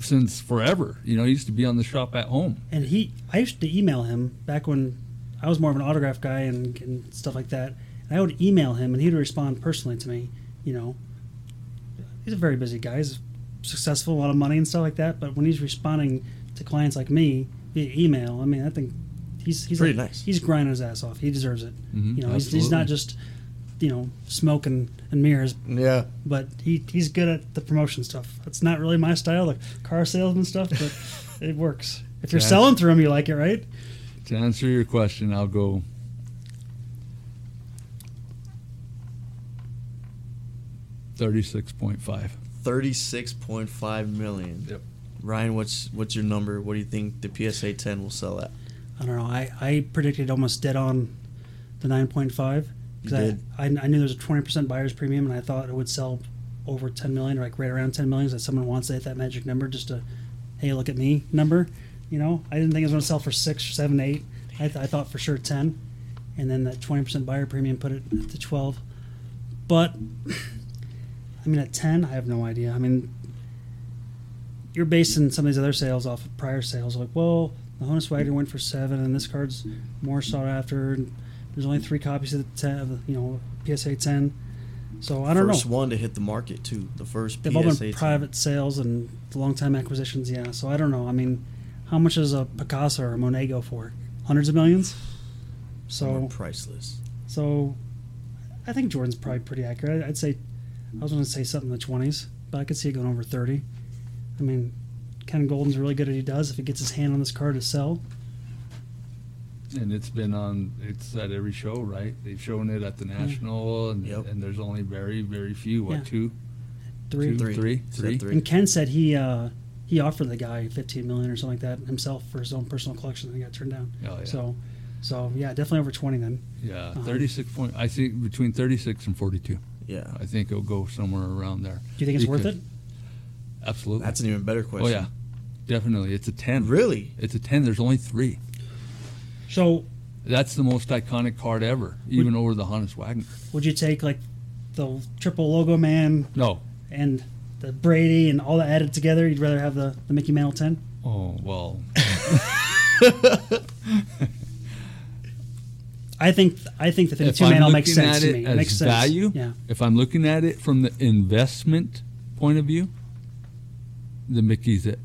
since forever. You know, he used to be on the shop at home. And he, I used to email him back when I was more of an autograph guy and, and stuff like that. And I would email him, and he'd respond personally to me. You know, he's a very busy guy. He's successful, a lot of money and stuff like that. But when he's responding to clients like me via email, I mean, I think he's he's Pretty like- nice. He's grinding his ass off. He deserves it. Mhm, you know, he's, he's not just you know smoke and, and mirrors, yeah. but he he's good at the promotion stuff. That's not really my style, the car salesman stuff, but it works. If you're Yeah. selling through him, you like it, right? To answer your question, I'll go. Thirty-six point five. 36.5 million. Yep. Ryan, what's what's your number? What do you think the PSA 10 will sell at? I don't know. I, I predicted almost dead on the 9.5 You I, did? I, I knew there was a 20% buyer's premium, and I thought it would sell over 10 million, or like right around 10 million. That someone wants to hit that magic number, just a hey, look at me number. You know, I didn't think it was going to sell for six, seven, eight. I, th- I thought for sure 10, and then that 20% buyer premium put it to 12. But I mean, at 10, I have no idea. I mean, you're basing some of these other sales off of prior sales. Like, well, the Honus Wagner went for seven, and this card's more sought after. And there's only three copies of the 10, of the, you know, PSA 10. So I don't first know. one to hit the market too. The first They've all PSA been 10. private sales and long time acquisitions. Yeah. So I don't know. I mean, how much does a Picasso or a Monet go for? Hundreds of millions. So priceless. so, I think Jordan's probably pretty accurate. I'd say I was going to say something in the twenties, but I could see it going over thirty. I mean, Ken Goldin's really good at what he does. If he gets his hand on this card to sell, And it's been on. It's at every show, right? They've shown it at the national, and, Yep. and there's only very, very few. What Yeah. two? three. Two, Three. three, three? three. And Ken said he uh, he offered the guy fifteen million or something like that himself for his own personal collection, and he got turned down. Oh, yeah. So, so yeah, definitely over twenty then. Yeah, Uh-huh. thirty-six point. I think between thirty-six and forty-two. Yeah. I think it'll go somewhere around there. Do you think it's worth it? Absolutely. That's an even better oh, question. oh yeah, definitely. It's a ten. Really? It's a ten. There's only three. So, That's the most iconic card ever, even over the Honus Wagner. would you take like the triple logo man No. and the Brady and all that added together, you'd rather have the, the Mickey Mantle 10? Oh well. I think I think the if 52 I'm mantle looking makes sense at to it me. as It makes sense. value, Yeah. if I'm looking at it from the investment point of view, the Mickey's it.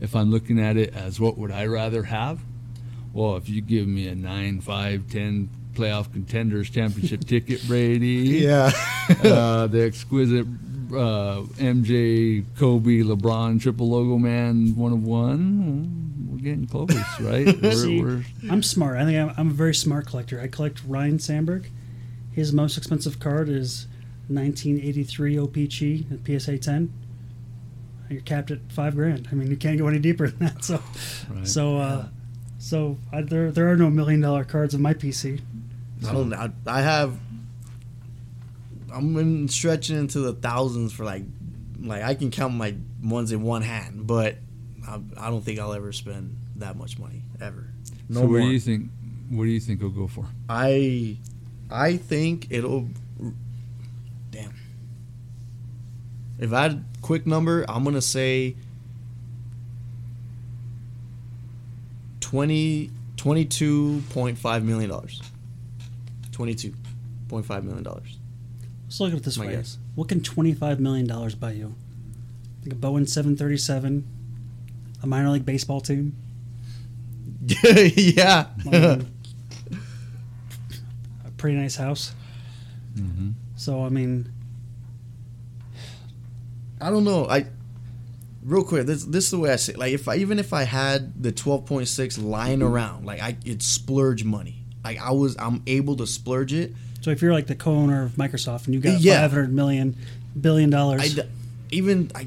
If I'm looking at it as what would I rather have, well, if you give me a nine, five, ten playoff contenders championship ticket, Brady, Yeah. uh, the exquisite uh, MJ, Kobe, LeBron triple logo man, one of one. We're getting close, right? We're, we're, I'm smart. I think I'm, I'm a very smart collector. I collect Ryne Sandberg. His most expensive card is 1983 OPC at PSA 10. You're capped at five grand. I mean, you can't go any deeper than that. So, right. so, uh, so I, there there are no million dollar cards in my PC. I don't. I, I have. I'm in stretching into the thousands for like, like I can count my ones in one hand, but I, I don't think I'll ever spend that much money ever. No so, more. what do you think? What do you think it'll go for? I, I think it'll. Damn. If I had a quick number, I'm gonna say. 20 $22.5 million. $22.5 million. Let's look at it this My way. guess. What can $25 million buy you? Like a Bowen 737, a minor league baseball team, yeah. a pretty nice house. Mm-hmm. So, I mean, I don't know. I real quick. This this is the way I say. It. Like if I even if I had the twelve point six lying around, like I it's splurge money. Like I was, I'm able to splurge it. so if you're like the co-owner of Microsoft and you got Yeah. 500 million billion dollars, I d- even I.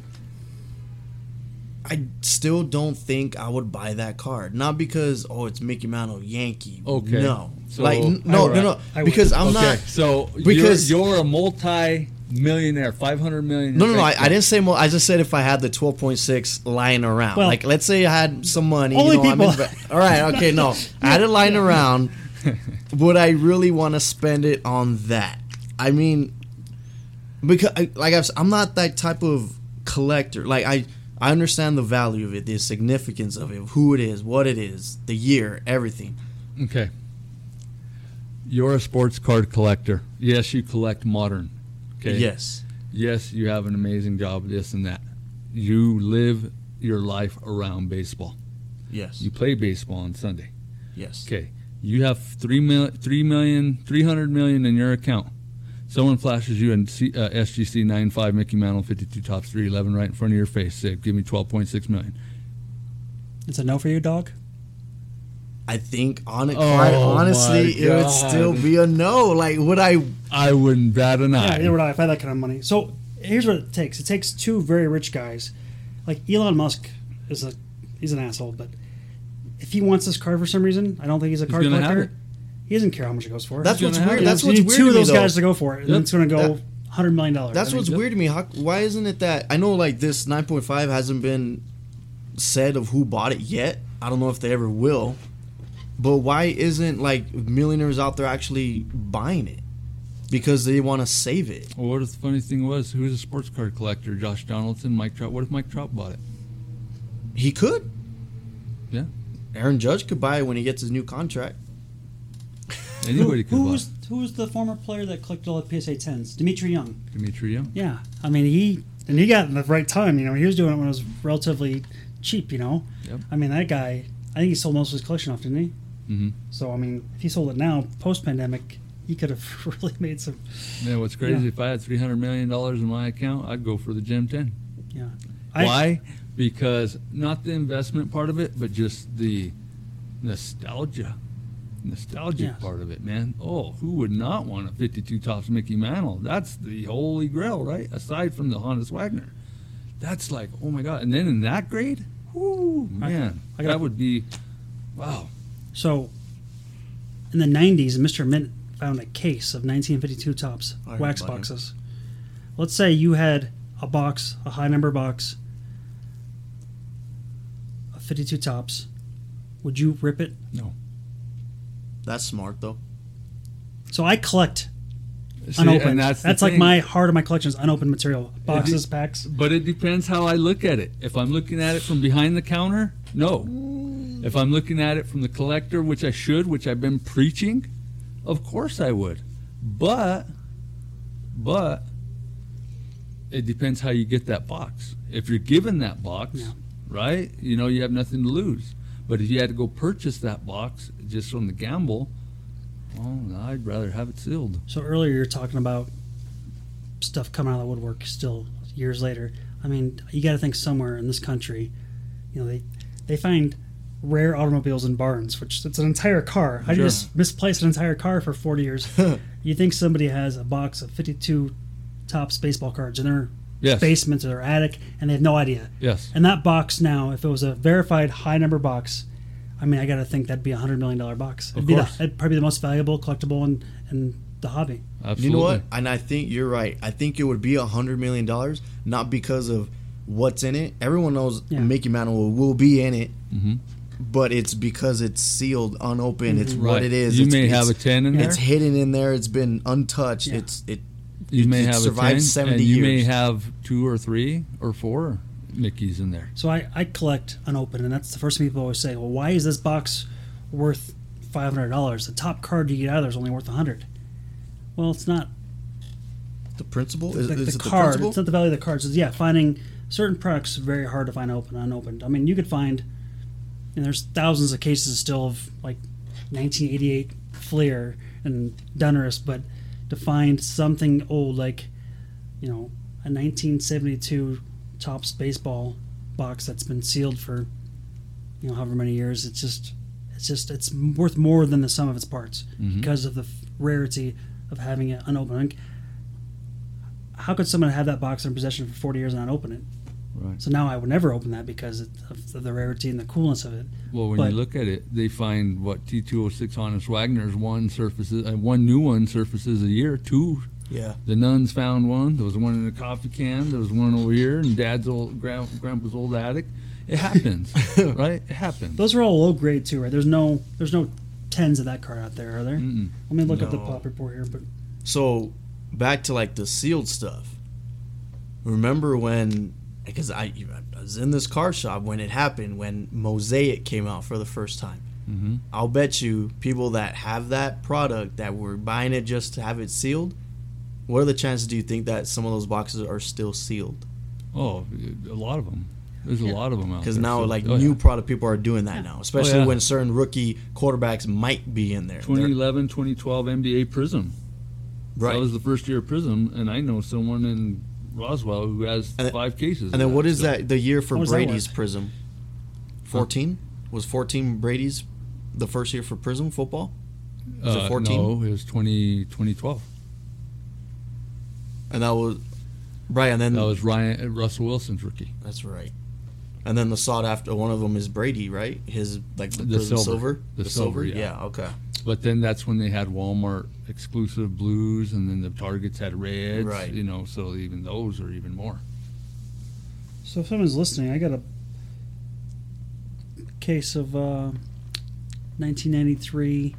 I still don't think I would buy that card. Not because oh it's Mickey Mantle Yankee. Okay. No. So- like n- I no would. no no I would. because I'm okay, not. so because- you're, you're a multi-millionaire, five hundred million. No, no, no. I, I didn't say more. I just said if I had the twelve point six lying around, Well, like let's say I had some money. only you know, I'm people- in- all right, okay, no, I had it lying around. Would I really want to spend it on that? I mean, because like I've, s- I'm not that type of collector. Like I, I understand the value of it, the significance of it, who it is, what it is, the year, everything. Okay. You're a sports card collector. Yes, you collect modern. Okay. Yes, Yes, you have an amazing job, this and that. You live your life around baseball. yes, You play baseball on Sunday. yes. Okay. You have three mil, three million, three hundred million in your account. Someone flashes you a C, uh, SGC 95 Mickey Mantle 52 Topps 311 right in front of your face. Say, give me 12.6 million. it's a no for you, dog. I think on it, Oh, quite honestly, it would still be a no. Like, would I? I wouldn't bat an eye. Yeah, neither would I if I had that kind of money. So here's what it takes. It takes two very rich guys, like Elon Musk is a he's an asshole, but if he wants this car for some reason, I don't think he's a card gonna have collector. It. He doesn't care how much it goes for. That's He's what's gonna have weird. it. That's you what's weird two of me, those though. guys to go for it, and Yep. it's going to go That- hundred million dollars. That's what's weird to me. How, why isn't it that I know like this 9.5 hasn't been said of who bought it yet. I don't know if they ever will. But why isn't like millionaires out there actually buying it? Because they want to save it. Well, what if the funny thing was, who's a sports card collector? Josh Donaldson, Mike Trout. What if Mike Trout bought it? He could. Yeah. Aaron Judge could buy it when he gets his new contract. Anybody could who was who was the former player that collected all the PSA tens? Dmitri Young. Dmitri Young. Yeah, I mean he and he got in the right time. You know, he was doing it when it was relatively cheap. You know, Yep. I mean that guy. I think he sold most of his collection off, didn't he? hmm So I mean, if he sold it now, post pandemic, he could have really made some. Yeah, what's crazy? Yeah. If I had three hundred million dollars in my account, I'd go for the Gem Ten. Yeah. I- Why? Because not the investment part of it, but just the nostalgia, nostalgic Yes. part of it, man. Oh, who would not want a fifty-two Topps Mickey Mantle? That's the holy grail, right? Aside from the Honus Wagner, that's like, oh my god! And then in that grade, whoo, man, I gotta- that would be, wow. So, in the 90s, Mr. Mint found a case of 1952 Topps I wax about it. boxes. Let's say you had a box, a high number box of 52 Topps. Would you rip it? That's smart though. So I collect See, unopened. that's that's like my heart of my collection is unopened material boxes, packs. But it depends how I look at it. If I'm looking at it from behind the counter, no. If I'm looking at it from the collector, which I should, which I've been preaching, of course I would. But, but, it depends how you get that box. If you're given that box, Yeah. right, you know, you have nothing to lose. But if you had to go purchase that box just from the gamble, well, I'd rather have it sealed. So earlier you're talking about stuff coming out of the woodwork still years later. I mean, you got to think somewhere in this country, you know, they they find rare automobiles in barns, which it's an entire car. I Sure. just misplaced an entire car for 40 years. you think somebody has a box of 52 Topps baseball cards in their Yes. basement or their attic, and they have no idea. Yes. And that box now, if it was a verified high number box, I mean, I got to think that'd be a hundred million dollar box. It'd Of be the, course. it'd probably be the most valuable collectible in, in the hobby. Absolutely. You know what? And I think you're right. I think it would be a hundred million dollars, not because of what's in it. Everyone knows Yeah. Mickey Mantle will be in it, Mhm. but it's because it's sealed, unopened. It's Right. what it is. You it's, may it's, have a 10 in there. It's hidden in there. It's been untouched. Yeah. It's it. You may have survived a 10, 70 and you may have two or three or four Mickeys in there. So I, I collect unopened, and that's the first thing people always say. Well, why is this box worth five hundred dollars? The top card you get out of there is only worth a hundred. Well, it's not The principle is, the, is the it the card. principle? it's not the value of the cards. It's, yeah, finding certain products is very hard to find open unopened. I mean, you could find, and there's thousands of cases still of like 1988 Fleer and Donruss, but to find something old like, you know, a 1972 Topps baseball box that's been sealed for, you know, however many years, it's just, it's just, it's worth more than the sum of its parts Mhm. because of the rarity of having it unopened how could someone have that box in possession for 40 years and not open it? Right. So now I would never open that because of of the rarity and the coolness of it. Well, when But- you look at it, they find what T206 Honus Wagner's one surfaces, uh, one new one surfaces a year. Two, yeah. the nuns found one. There was one in a coffee can. There was one over here in Dad's old grand, grandpa's old attic. It happens, right? It happens. Those are all low grade too, right? There's no there's no tens of that card out there, are there? Mm-mm. Let me look up the pop report here, but So back to like the sealed stuff. Remember when? Because I, I was in this car shop when it happened when Mosaic came out for the first time. Mhm. I'll bet you people that have that product that were buying it just to have it sealed. What are the chances do you think that some of those boxes are still sealed? Oh, a lot of them. There's a Yeah. lot of them out there. Because now, So- like oh, new yeah. product people are doing that now, especially yeah. when certain rookie quarterbacks might be in there. They're- 2011, 2012 NBA Prizm. right? That was the first year of Prizm, and I know someone in Roswell who has And five cases. and then what is still. that? The year for How does that Brady's? Prizm. Fourteen was fourteen Brady's the first year for Prizm football. Was it Uh, 14? No, it was 20, 2012. And that was right. And then That was Ryan Russell Wilson's rookie. that's right. And then the sought after one of them is Brady, right? His like the, The Prizm silver. The silver, yeah. yeah. Okay. But then that's when they had Walmart exclusive blues, and then the Targets had reds. Right. You know, so even those are even more. so if someone's listening, I got a case of uh, 1993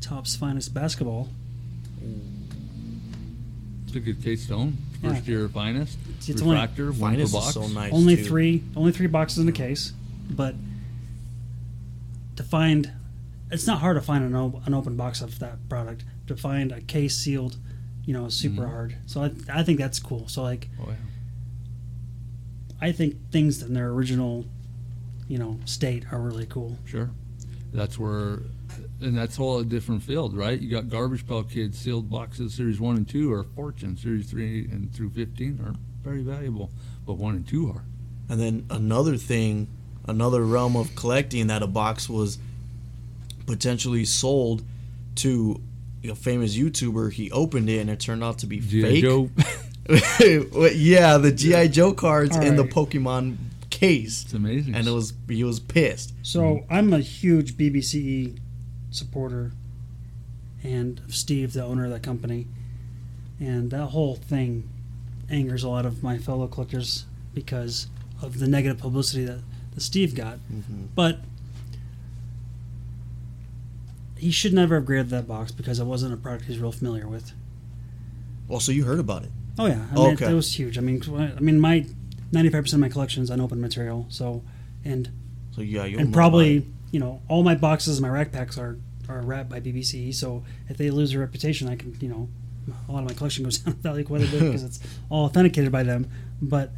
Topps finest basketball. It's a good case to own. First year finest. It's only- refractor, one per Finest box. is so nice. only too. three only three boxes in the case but to find it's not hard to find an, op- an open box of that product to find a case sealed you know is super Mhm. hard so I, I think that's cool so like Oh, yeah. i think things in their original you know state are really cool Sure. That's where, and that's all a different field, right? You got Garbage Pail Kids sealed boxes, Series 1 and 2 are Fortune, Series 3 and through 15 are very valuable, but 1 and 2 are. And then another thing, another realm of collecting that a box was potentially sold to a famous YouTuber. He opened it and it turned out to be G.I. fake. Joe, yeah, the GI Joe cards All in the. Pokemon case, it's amazing. and it was he was pissed. so i'm a huge BBCE E supporter and steve the owner of that company and that whole thing angers a lot of my fellow collectors because of the negative publicity that, that steve got Mm-hmm. But he should never have graded that box because it wasn't a product he's real familiar with. Well, so you heard about it. Oh yeah, I mean, Okay. it, it was huge. I mean, I mean, my ninety-five percent of my collection is unopened material. So, and So yeah, you and probably you know all my boxes, and my rack packs are are wrapped by BBC. So if they lose their reputation, I can you know a lot of my collection goes down in value quite a bit because it's all authenticated by them. But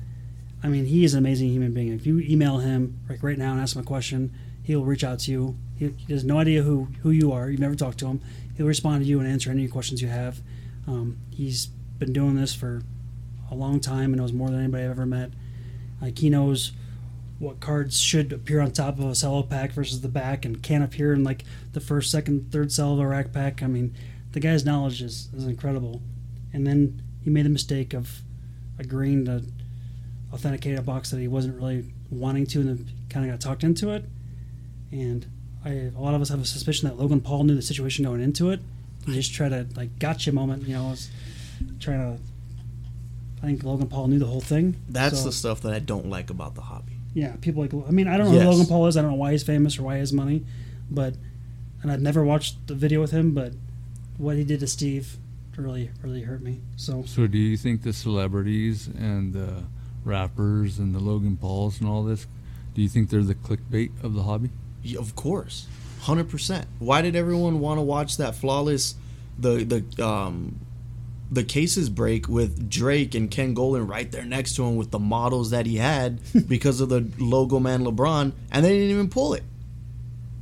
I mean, he is an amazing human being. If you email him like right now and ask him a question, he'll reach out to you. He, he has no idea who who you are. You've never talked to him. He'll respond to you and answer any questions you have. Um, he's been doing this for a long time and knows more than anybody I've ever met. Like he knows what cards should appear on top of a cello pack versus the back and can't appear in like the first, second, third cell of a rack pack. I mean, the guy's knowledge is, is incredible. And then he made the mistake of agreeing to authenticate a box that he wasn't really wanting to and then kind of got talked into it. And I, a lot of us have a suspicion that Logan Paul knew the situation going into it. He just tried to like gotcha moment, you know, was trying to. I think Logan Paul knew the whole thing. That's so- the stuff that I don't like about the hobby. yeah, people like. I mean, I don't know Yes. who Logan Paul is. I don't know why he's famous or why he has money, but and I've never watched the video with him. But what he did to Steve really, really hurt me. So So, do you think the celebrities and the rappers and the Logan Pauls and all this, do you think they're the clickbait of the hobby? Yeah, of course, hundred percent. Why did everyone want to watch that flawless, the the um, the cases break with Drake and Ken Goldin right there next to him with the models that he had because of the logo man LeBron, and they didn't even pull it.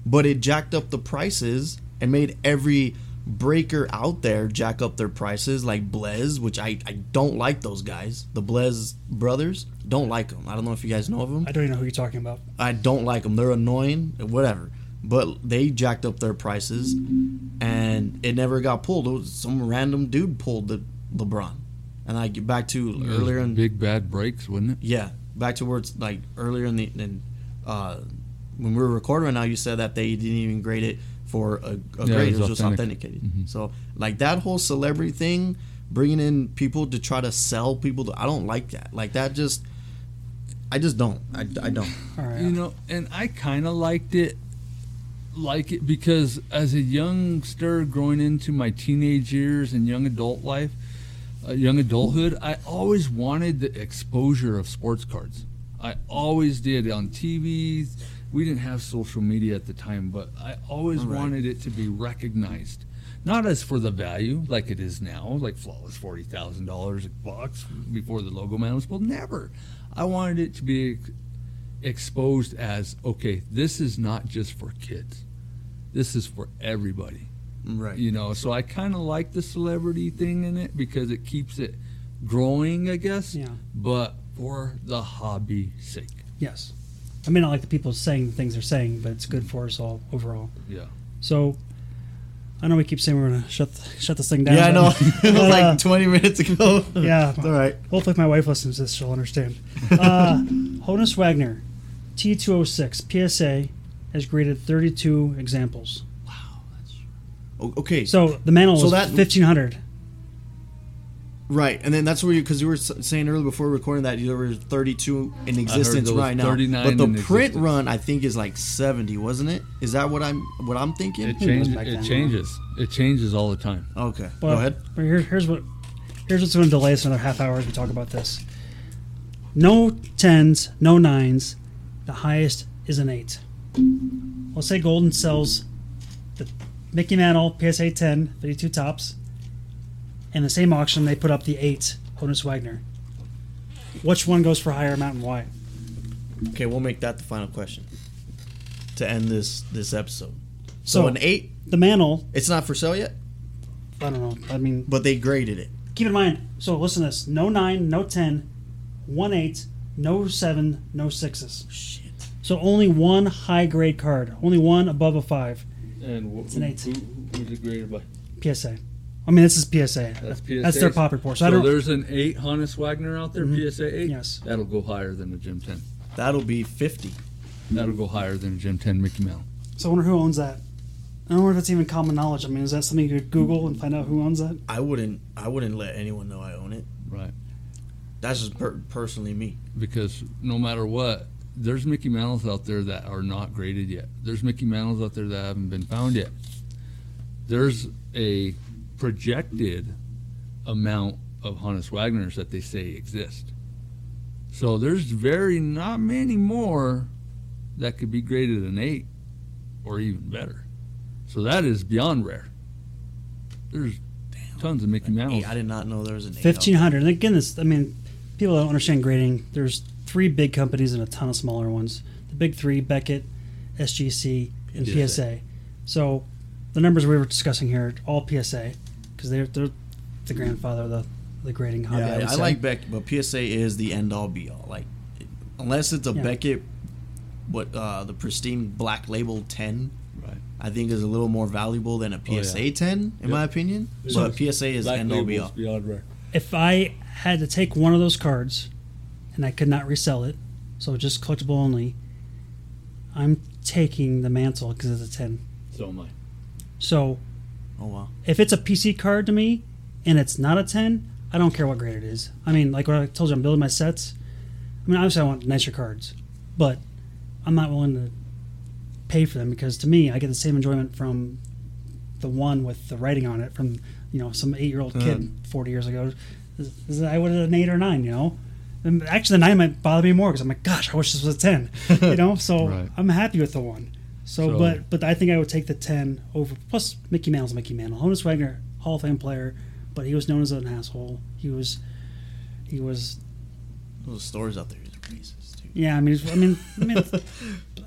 But it jacked up the prices and made every breaker out there jack up their prices, like Blez, which I, I don't like those guys. The Blez brothers don't like them. I don't know if you guys know of them. I don't even know who you're talking about. I don't like them. They're annoying, whatever. But they jacked up their prices, and it never got pulled. It was some random dude pulled the LeBron, and I get back to It earlier in big bad breaks, wouldn't it? yeah, back to where it's like earlier in the in, uh, when we were recording right now. You said that they didn't even grade it for a, a Yeah, grade; it it was was just authentic. authenticated. Mhm. So like that whole celebrity thing, bringing in people to try to sell people. To, I don't like that. Like that just. I just don't. I, I don't. All right. You know, and I kind of liked it, like it because as a youngster growing into my teenage years and young adult life, uh, young adulthood, I always wanted the exposure of sports cards. I always did on TV. We didn't have social media at the time, but I always Right. wanted it to be recognized. Not as for the value like it is now, like flawless forty thousand dollars a box before the logo man was pulled. Never. I wanted it to be ex- exposed as okay. This is not just for kids. This is for everybody. Right. You know, so I kind of like the celebrity thing in it because it keeps it growing, I guess. Yeah. But for the hobby sake. yes. I may not like the people saying the things they're saying, but it's good for us all overall. Yeah. So I know we keep saying we're gonna shut the, shut this thing down. Yeah, I know. it was Uh, like 20 minutes ago. Yeah. All right. Hopefully, my wife listens to this, she'll understand. Uh, Honus Wagner, T206 PSA has graded 32 examples. O- Okay. So the manual So was that- 1500. Right. And then that's where you, because you were saying earlier before recording that there were 32 in existence there was right now. 39 But the in print existence. run, I think, is like 70, wasn't it? Is that what I'm what I'm thinking? It Who knows changes. It then? changes. It changes all the time. okay. But, Go ahead. But here, here's what here's what's going to delay us another half hour as we talk about this. No tens, no nines. The highest is an eight. Let's say Goldin sells the Mickey Mantle PSA 10, 52 Topps. In the same auction, they put up the eight Honus Wagner. Which one goes for higher amount and why? Okay, we'll make that the final question to end this this episode. So, So- an eight, The Mantle, it's not for sale yet, I don't know. I mean, but they graded it. keep in mind. So listen to this: no nine, no ten, one eight, no seven, no sixes. Shit. So only one high grade card, only one above a five. And wh- It's an eight. Who, who was it graded by? PSA. I mean, this is PSA. That's PSA. That's their pop report. So, So, I don't. there's an eight Honus Wagner out there, Mhm. PSA eight. Yes. That'll go higher than a Gem Ten. That'll be 50. That'll go higher than a Gem Ten Mickey Mouse. So I wonder who owns that. I don't know if that's even common knowledge. I mean, is that something you could Google and find out who owns that? I wouldn't I wouldn't let anyone know I own it. Right. That's just per- personally me. because no matter what, there's Mickey Mantles out there that are not graded yet. There's Mickey Mantles out there that haven't been found yet. There's a projected amount of Honus Wagners that they say exist. So there's very not many more that could be graded an eight or even better. So that is beyond rare. There's tons of Mickey Mantles. Hey, I did not know there was an eight Fifteen hundred. And again, this I mean, people don't understand grading. There's three big companies and a ton of smaller ones. The big three: Beckett, SGC, and PSA. PSA. So the numbers we were discussing here all PSA because they're they're the grandfather of the the grading hobby. Yeah, I, would I, like Beckett, but PSA is the end all be all. Like, unless it's a Yeah. Beckett, what uh, the pristine black label ten, Right. I think is a little more valuable than a PSA Oh, yeah. ten, in Yep. my opinion. It but is. PSA is Black end all be all. beyond rare. if I had to take one of those cards and I could not resell it, so just collectible only, I'm taking the mantle because it's a 10. So am I. So Oh wow. if it's a PC card to me and it's not a 10, I don't care what grade it is. I mean, like what I told you, I'm building my sets. I mean, obviously, I want nicer cards, but I'm not willing to pay for them because to me, I get the same enjoyment from the one with the writing on it from you know some eight year old kid mm. 40 years ago. Is- is I would have an eight or nine, you know. And actually, the nine might bother me more because I'm like, gosh, I wish this was a ten, you know. So Right. I'm happy with the one. So, So- but but I think I would take the ten over. Plus, Mickey Mantle's Mickey Mantle. Honus Wagner, Hall of Fame player, but he was known as an asshole. He was, he was. Those stores out there, there is racist too. Yeah, I mean, I mean, I mean,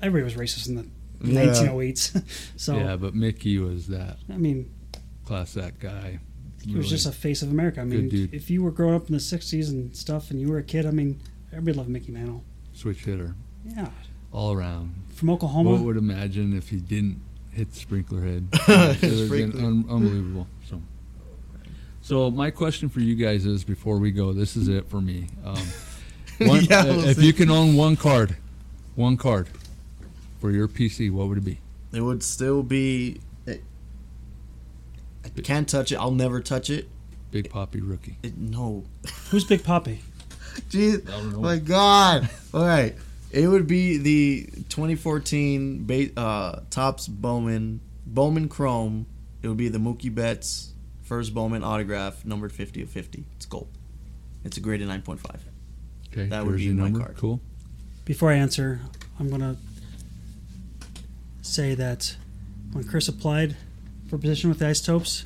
everybody was racist in the Yeah. 1908s. so yeah, but Mickey was that I mean, class that guy. he was just a face of America. I mean, if you were growing up in the '60s and stuff, and you were a kid, I mean, everybody loved Mickey Mantle. switch hitter Yeah, all around. From Oklahoma. What would imagine if he didn't hit the sprinkler head? it would have been un- unbelievable. So, so my question for you guys is: before we go, this is it for me. Um, one, Yeah, we'll if see. you can own one card, one card for your PC, what would it be? It would still be. It, I can't touch it. I'll never touch it. Big Papi rookie. it no. Who's Big Papi? Jeez. I don't know. My God. All right. It would be the 2014 ba- uh, Topps Bowman Bowman Chrome. It would be the Mookie Betts first Bowman autograph, numbered 50 of 50. It's gold. It's a graded 9.5. Okay, That would be my number. card. Cool. Before I answer, I'm gonna say that when Chris applied for a position with the Isotopes,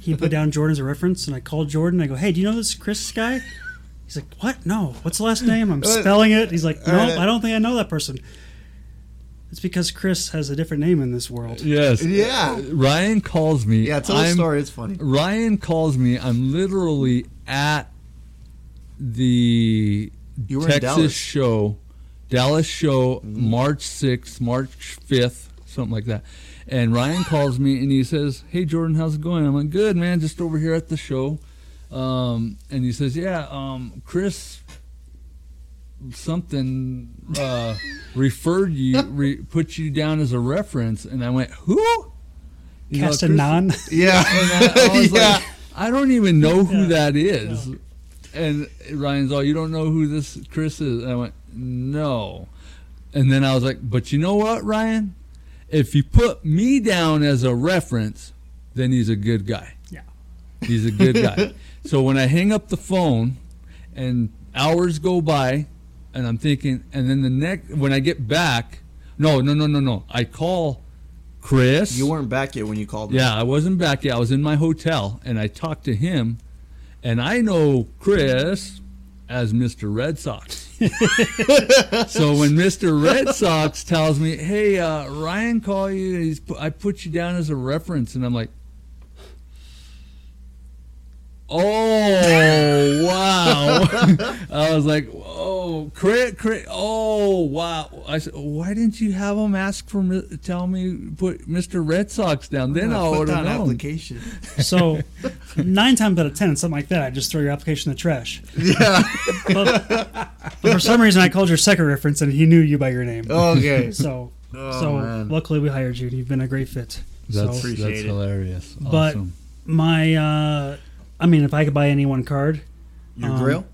he put down Jordan as a reference, and I called Jordan. I go, "Hey, do you know this Chris guy?" He's like, "What? No. What's the last name?" I'm spelling it. He's like, "No, Uh, I don't think I know that person." It's because Chris has a different name in this world. Yes. Yeah. Ryan calls me. Yeah, tell the I'm- story. It's funny. Ryan calls me. I'm literally at the You were in Texas Dallas. show, Dallas show, March 6th, March 5th, something like that. And Ryan calls me and he says, "Hey Jordan, how's it going?" I'm like, "Good, man. Just over here at the show." Um, and he says, "Yeah, um, Chris." Something uh, referred you, re, put you down as a reference, and I went, "Who?" You know, Chris- Castanon. Yeah. and I, I was yeah. like, I don't even know who Yeah. that is. And Ryan's all, you don't know who this Chris is? And I went, no. And then I was like, but you know what, Ryan? If you put me down as a reference, then he's a good guy. Yeah. He's a good guy. so when I hang up the phone and hours go by and I'm thinking, and then the next, when I get back, no, no, no, no, no. I call Chris. You weren't back yet when you called me. Yeah, I wasn't back yet. I was in my hotel and I talked to him, and I know Chris as Mr. Red Sox. so when Mr. Red Sox tells me, "Hey, uh, Ryan, call you," I put you down as a reference, and I'm like. Oh wow! I was like, "Oh, crit, crit! Oh wow!" I said, "Why didn't you have him ask for mi- tell me put Mr. Red Sox down? Then I put would have down known." application. So nine times out of ten, something like that, I just throw your application in the trash. Yeah. But, but for some reason, I called your second reference, and he knew you by your name. Okay. So, Oh, so man. luckily we hired you. and You've been a great fit. That's, so that's Appreciate it. hilarious. But- my, uh, I mean, if I could buy any one card, Your Um, grill?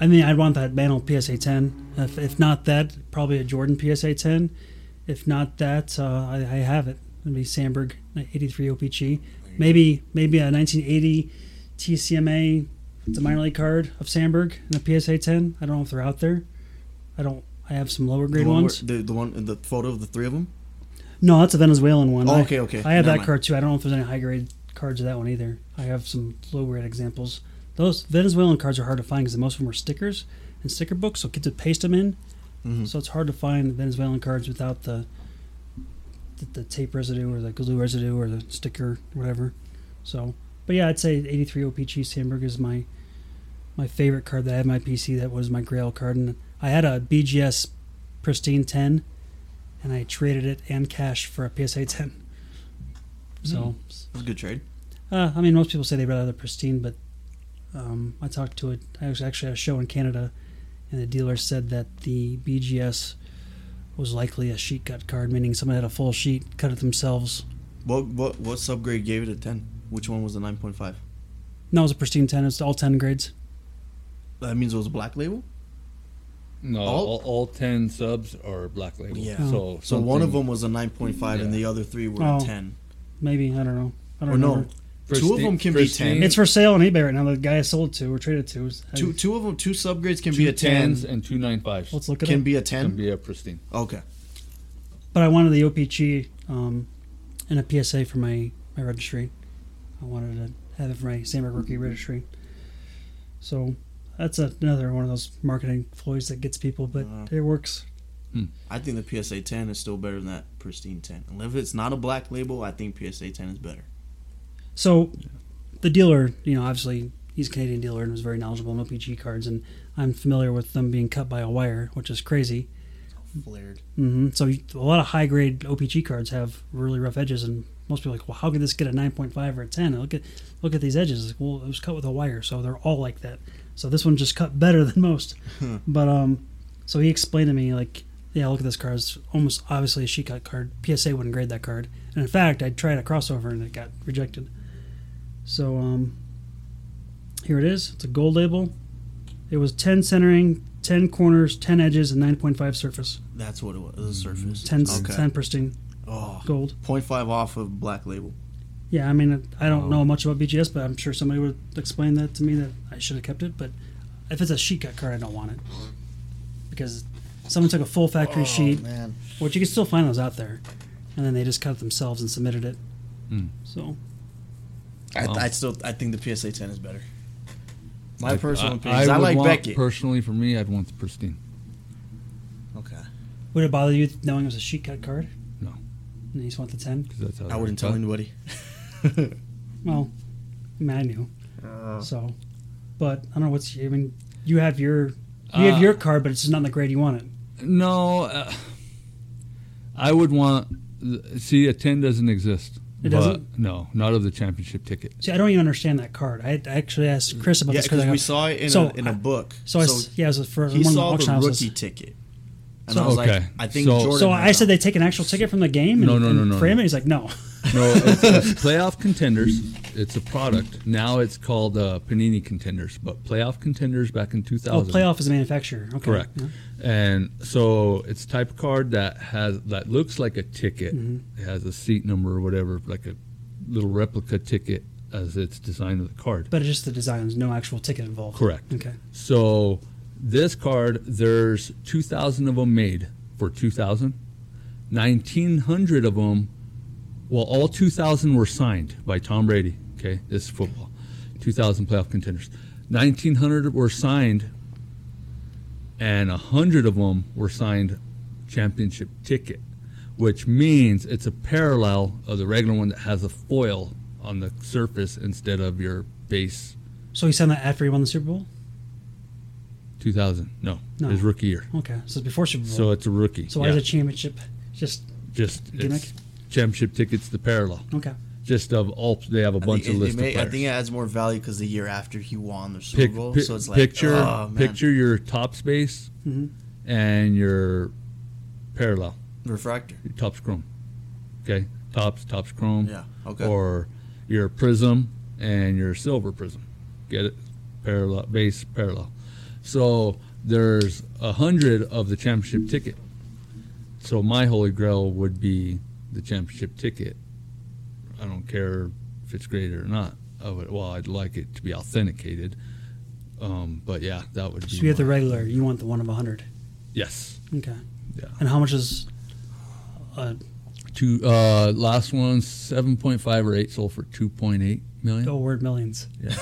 I mean, I'd want that Mantle PSA 10. If, if not that, probably a Jordan PSA 10. If not that, uh, I, I have it. It'd be Sandberg 83 OPC. Maybe maybe a 1980 TCMA, it's a minor league card of Sandberg and a PSA 10. I don't know if they're out there. I don't. I have some lower grade the one ones. where- the, the one, the photo of the three of them. No, that's a Venezuelan one. Oh, I- okay, okay. I have Never that mind. card too. I don't know if there's any high grade cards of that one either. I have some low grade examples. Those Venezuelan cards are hard to find because most of them are stickers and sticker books, so kids would paste them in. Mhm. So it's hard to find Venezuelan cards without the, the the tape residue or the glue residue or the sticker whatever. So, but yeah, I'd say 83 OPC Sandberg is my my favorite card that I had my PC. That was my Grail card, and I had a BGS Pristine 10, and I traded it and cash for a PSA 10. So, it was a good trade. Uh, I mean, most people say they'd rather have the Pristine, but um, I talked to it. I was actually at a show in Canada, and the dealer said that the BGS was likely a sheet cut card, meaning someone had a full sheet, cut it themselves. What what what subgrade gave it a ten? Which one was the nine point five? No, it was a Pristine 10. It's all 10 grades. That means it was a black label. No, All- all, all ten subs are black label. Yeah. So So one of them was a nine point five, and the other three were Oh. a ten. Maybe I don't know. I don't Or no, remember. two of them can be ten. It's for sale on eBay right now. The guy I sold it to or traded to. is- Two two of them, two subgrades can two be a ten. tens and two nine fives. Let's look it Can up. be a Can ten. be a pristine. Okay. But I wanted the OPC um, and a PSA for my, my registry. I wanted to have it for my Sandberg rookie registry. So that's a, another one of those marketing ploys that gets people, but Uh. it works. I think the PSA ten is still better than that pristine ten. And if it's not a black label, I think PSA ten is better. So the dealer, you know, obviously he's a Canadian dealer and was very knowledgeable in OPC cards, and I'm familiar with them being cut by a wire, which is crazy. Flared. hmm So you- a lot of high grade OPC cards have really rough edges, and most people are like, well, how could this get a 9.5 or a 10? Look at look at these edges. Like, well, it was cut with a wire, so they're all like that. So this one just cut better than most. but um, so he explained to me like, yeah, look at this card. It's almost obviously a sheet cut card. PSA wouldn't grade that card, and in fact, I tried a crossover and it got rejected. So um, here it is. It's a gold label. It was 10 centering, 10 corners, 10 edges, and 9.5 surface. That's what it was. The surface. 10, Okay. 10 pristine Oh, gold. 0.5 off of black label. Yeah, I mean, I don't Oh. know much about BGS, but I'm sure somebody would explain that to me that I should have kept it. But if it's a sheet cut card, I don't want it because someone took a full factory sheet, Oh, man. which you can still find those out there, and then they just cut it themselves and submitted it. Hmm. So I, Wow. I still I think the PSA ten is better. My I- personal I, opinion. 'cause I, would like want, Beckett. Personally, for me, I'd want the pristine. okay. would it bother you knowing it was a sheet cut card? No. And you just want the ten? 'cause that's how I wouldn't tell cut. anybody. Well, I mean, I knew. Uh, So, but I don't know what's. I mean, you have your you have Uh, your card, but it's just not in the grade you want it. No, uh, I would want. See, a ten doesn't exist. It but doesn't? No, not of the championship ticket. See, I don't even understand that card. I, I actually asked mm. Chris about yeah, this because we go- saw it in, So, a, in a I- book. So, I s yeah, it was for he one of the saw auction the houses. rookie ticket. And So- I was Okay, like, I think so- Jordan. So had I said they take an actual ticket from the game and, No, no, and no, no, frame no. it. He's like, no. No, it's, it's playoff contenders. It's a product. Now it's called uh, Panini contenders, but playoff contenders back in Oh, 2000. playoff is a manufacturer. Okay. Correct. Yeah. And so it's type of card that has that looks like a ticket. Mm-hmm. It has a seat number or whatever, like a little replica ticket as its design of the card. But it's just the design. There's no actual ticket involved. Correct. Okay. So this card, there's 2,000 of them made for 2,000. 1,900 of them, well, all 2,000 were signed by Tom Brady. Okay, this is football. 2,000 playoff contenders. 1,900 were signed, and 100 of them were signed championship ticket, which means it's a parallel of the regular one that has a foil on the surface instead of your base So he signed that after he won the Super Bowl. 2000. No, No. his rookie year. Okay. So it's before Super Bowl. So it's a rookie. So why yeah. is a championship just just gimmick? it's championship tickets the parallel. okay? Just of all they have a I bunch think of it- it list may- of players. I think it adds more value because the year after he won the Super Pic- Bowl, pi- so it's like picture oh, man. picture your Topps base hmm and your parallel, refractor. your Topps chrome. Okay, Topps Topps chrome. Yeah. Okay. Or your Prizm and your silver Prizm. Get it? Parallel base parallel. So there's a hundred of the championship ticket. So my holy grail would be the championship ticket. I don't care if it's graded or not. I would, well, I'd like it to be authenticated. Um, but yeah, that would be. So you get the regular. You want the one of a hundred. Yes. Okay. Yeah. And how much is? Uh, Two. Uh, last one, seven point five or eight sold for two point eight million. oh, word millions Yeah.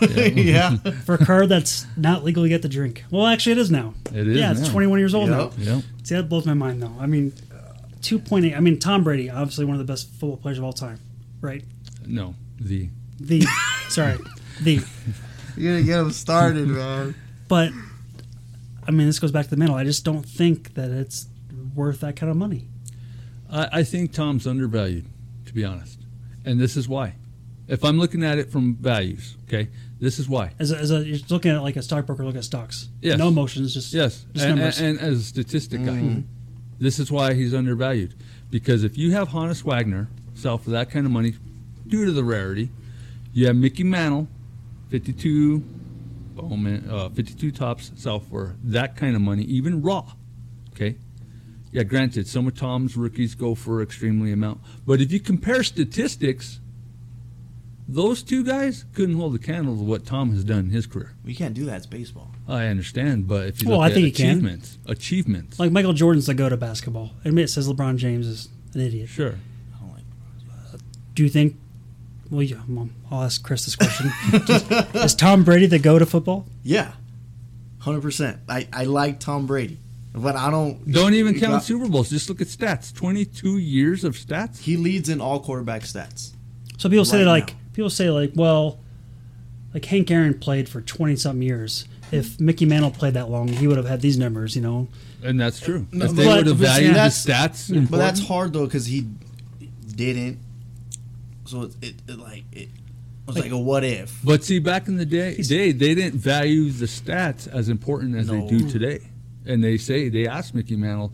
yeah. for a card that's not legal to get to drink. Well, actually, it is now. It is. yeah, it's 21 years old Yep. now. Yeah. See, that blows my mind, though. I mean, 2.8. I mean, Tom Brady, obviously one of the best football players of all time, right? No. The. The, sorry, the. You're gonna get him started, man. But, I mean, this goes back to the middle. I just don't think that it's worth that kind of money. I, I think Tom's undervalued, to be honest, and this is why. If I'm looking at it from values, okay, this is why. As a, as a you're looking at it like a stockbroker look at stocks. Yes. No emotions, just Yes, just and, numbers. and, and as a statistic guy, Mm-hmm. This is why he's undervalued. Because if you have Honus Wagner sell for that kind of money, due to the rarity, you have Mickey Mantle, 52 Bowman, uh, 52 Topps sell for that kind of money, even raw. Okay. Yeah, granted, some of Tom's rookies go for extremely amount, but if you compare statistics, those two guys couldn't hold a candle to what Tom has done in his career. We can't do that. It's baseball. I understand, but if you Well, look I at think he can. achievements, achievements, like Michael Jordan's the go to basketball. Admit it says LeBron James is an idiot. sure. I don't like. Uh, do you think? Well, yeah, well, I'll ask Chris this question. is Tom Brady the go to football? Yeah, hundred percent. I I like Tom Brady, but I don't. Don't even count got- Super Bowls. Just look at stats. Twenty-two years of stats. He leads in all quarterback stats. So people say Right like now. People say like well, like Hank Aaron played for twenty something years. If Mickey Mantle played that long, he would have had these numbers. You know, And that's true. No, if they would have but see, valued the that's- stats, But that's hard though because he didn't. So it, it, it like it was like, a what if. But see, back in the day, day they didn't value the stats as important as No. they do today. And they say they asked Mickey Mantle,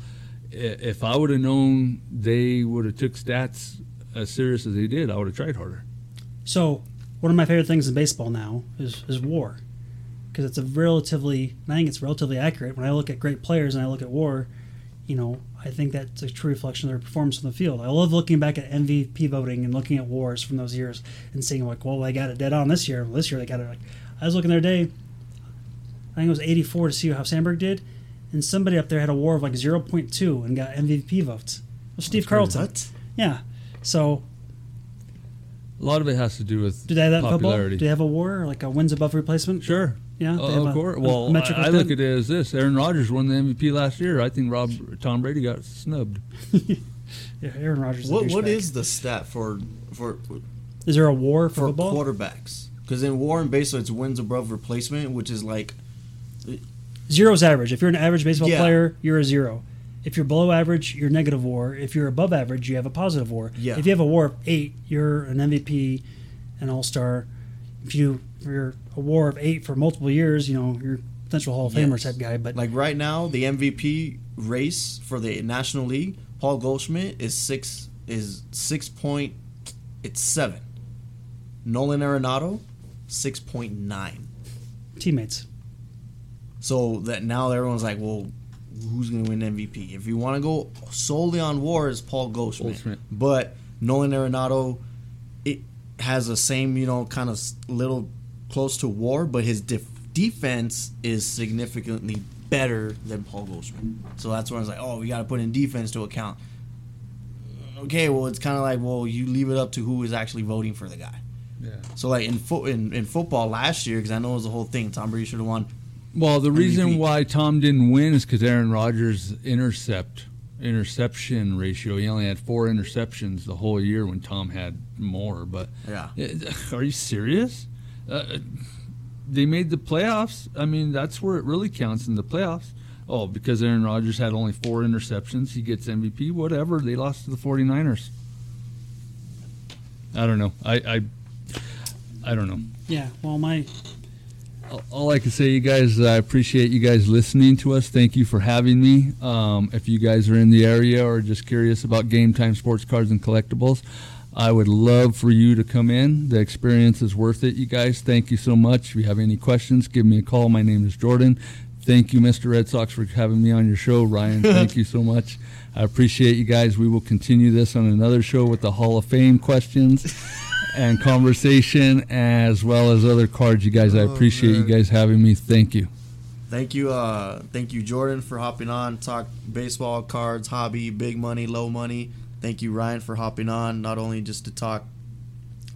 if I would have known they would have took stats as serious as they did, I would have tried harder. So one of my favorite things in baseball now is is WAR, because it's a relatively I think it's relatively accurate. When I look at great players and I look at WAR, you know, I think that's a true reflection of their performance on the field. I love looking back at MVP voting and looking at wars from those years and seeing like, well, they got it dead on this year. Well, this year they got it. Like, I was looking the other day. I think it was 84 to see how Sandberg did, and somebody up there had a WAR of like 0.2 and got MVP votes. Steve Carlton. What? Yeah. So A lot of it has to do with do they have that in football? popularity. Do they have a WAR like a wins above replacement? Sure. Yeah. Uh, of course. a Well, metric I, I look at it as this: Aaron Rodgers won the MVP last year. I think Rob Tom Brady got snubbed. Yeah, Aaron Rodgers. Is What what douchebag. is the stat for for Is there a WAR for, for football? quarterbacks? Because in war and baseball, it's wins above replacement, which is like Zero's average. If you're an average baseball Yeah. player, you're a zero. If you're below average, you're negative WAR. If you're above average, you have a positive WAR. Yeah. If you have a WAR of eight, you're an MVP, an All Star. If you if you're a WAR of eight for multiple years, you know you're potential Hall of Famer type guy. But like right now the MVP race for the National League. Paul Goldschmidt is six is six point it's seven. Nolan Arenado six point nine. teammates. So that now everyone's like, well, who's going to win MVP? If you want to go solely on WAR, is Paul Goldschmidt. Goldschmidt. But Nolan Arenado, it has the same, you know, kind of little close to WAR, but his def- defense is significantly better than Paul Goldschmidt. So that's when I was like, oh, we got to put in defense to account. Okay, well, it's kind of like, well, you leave it up to who is actually voting for the guy. Yeah. So like in fo- in, in football last year, because I know it was the whole thing. Tom Brady should have won. Well, the reason MVP. why Tom didn't win is because Aaron Rodgers' intercept interception ratio. He only had four interceptions the whole year when Tom had more. But Yeah. Are you serious? Uh, they made the playoffs. I mean, that's where it really counts in the playoffs. Oh, because Aaron Rodgers had only four interceptions, he gets MVP. Whatever. They lost to the 49ers. I don't know. I I, I don't know. Yeah. Well, my All- I can say, you guys, I appreciate you guys listening to us. Thank you for having me. Um, if you guys are in the area or just curious about Gametime sports cards and collectibles, I would love for you to come in. The experience is worth it, you guys. Thank you so much. If you have any questions, give me a call. My name is Jordan. Thank you, Mr. Red Sox, for having me on your show. Ryan, thank you so much. I appreciate you guys. We will continue this on another show with the Hall of Fame questions. and conversation, as well as other cards. You guys, I Oh, appreciate you guys having me. Thank you. Thank you, uh, thank you, Jordan, for hopping on. Talk baseball cards, hobby, big money, low money. Thank you, Ryan, for hopping on. Not only just to talk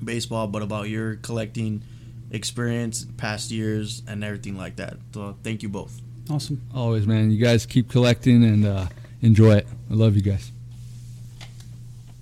baseball, but about your collecting experience, past years, and everything like that. So, thank you both. Awesome. Always, man. You guys keep collecting and uh, enjoy it. I love you guys.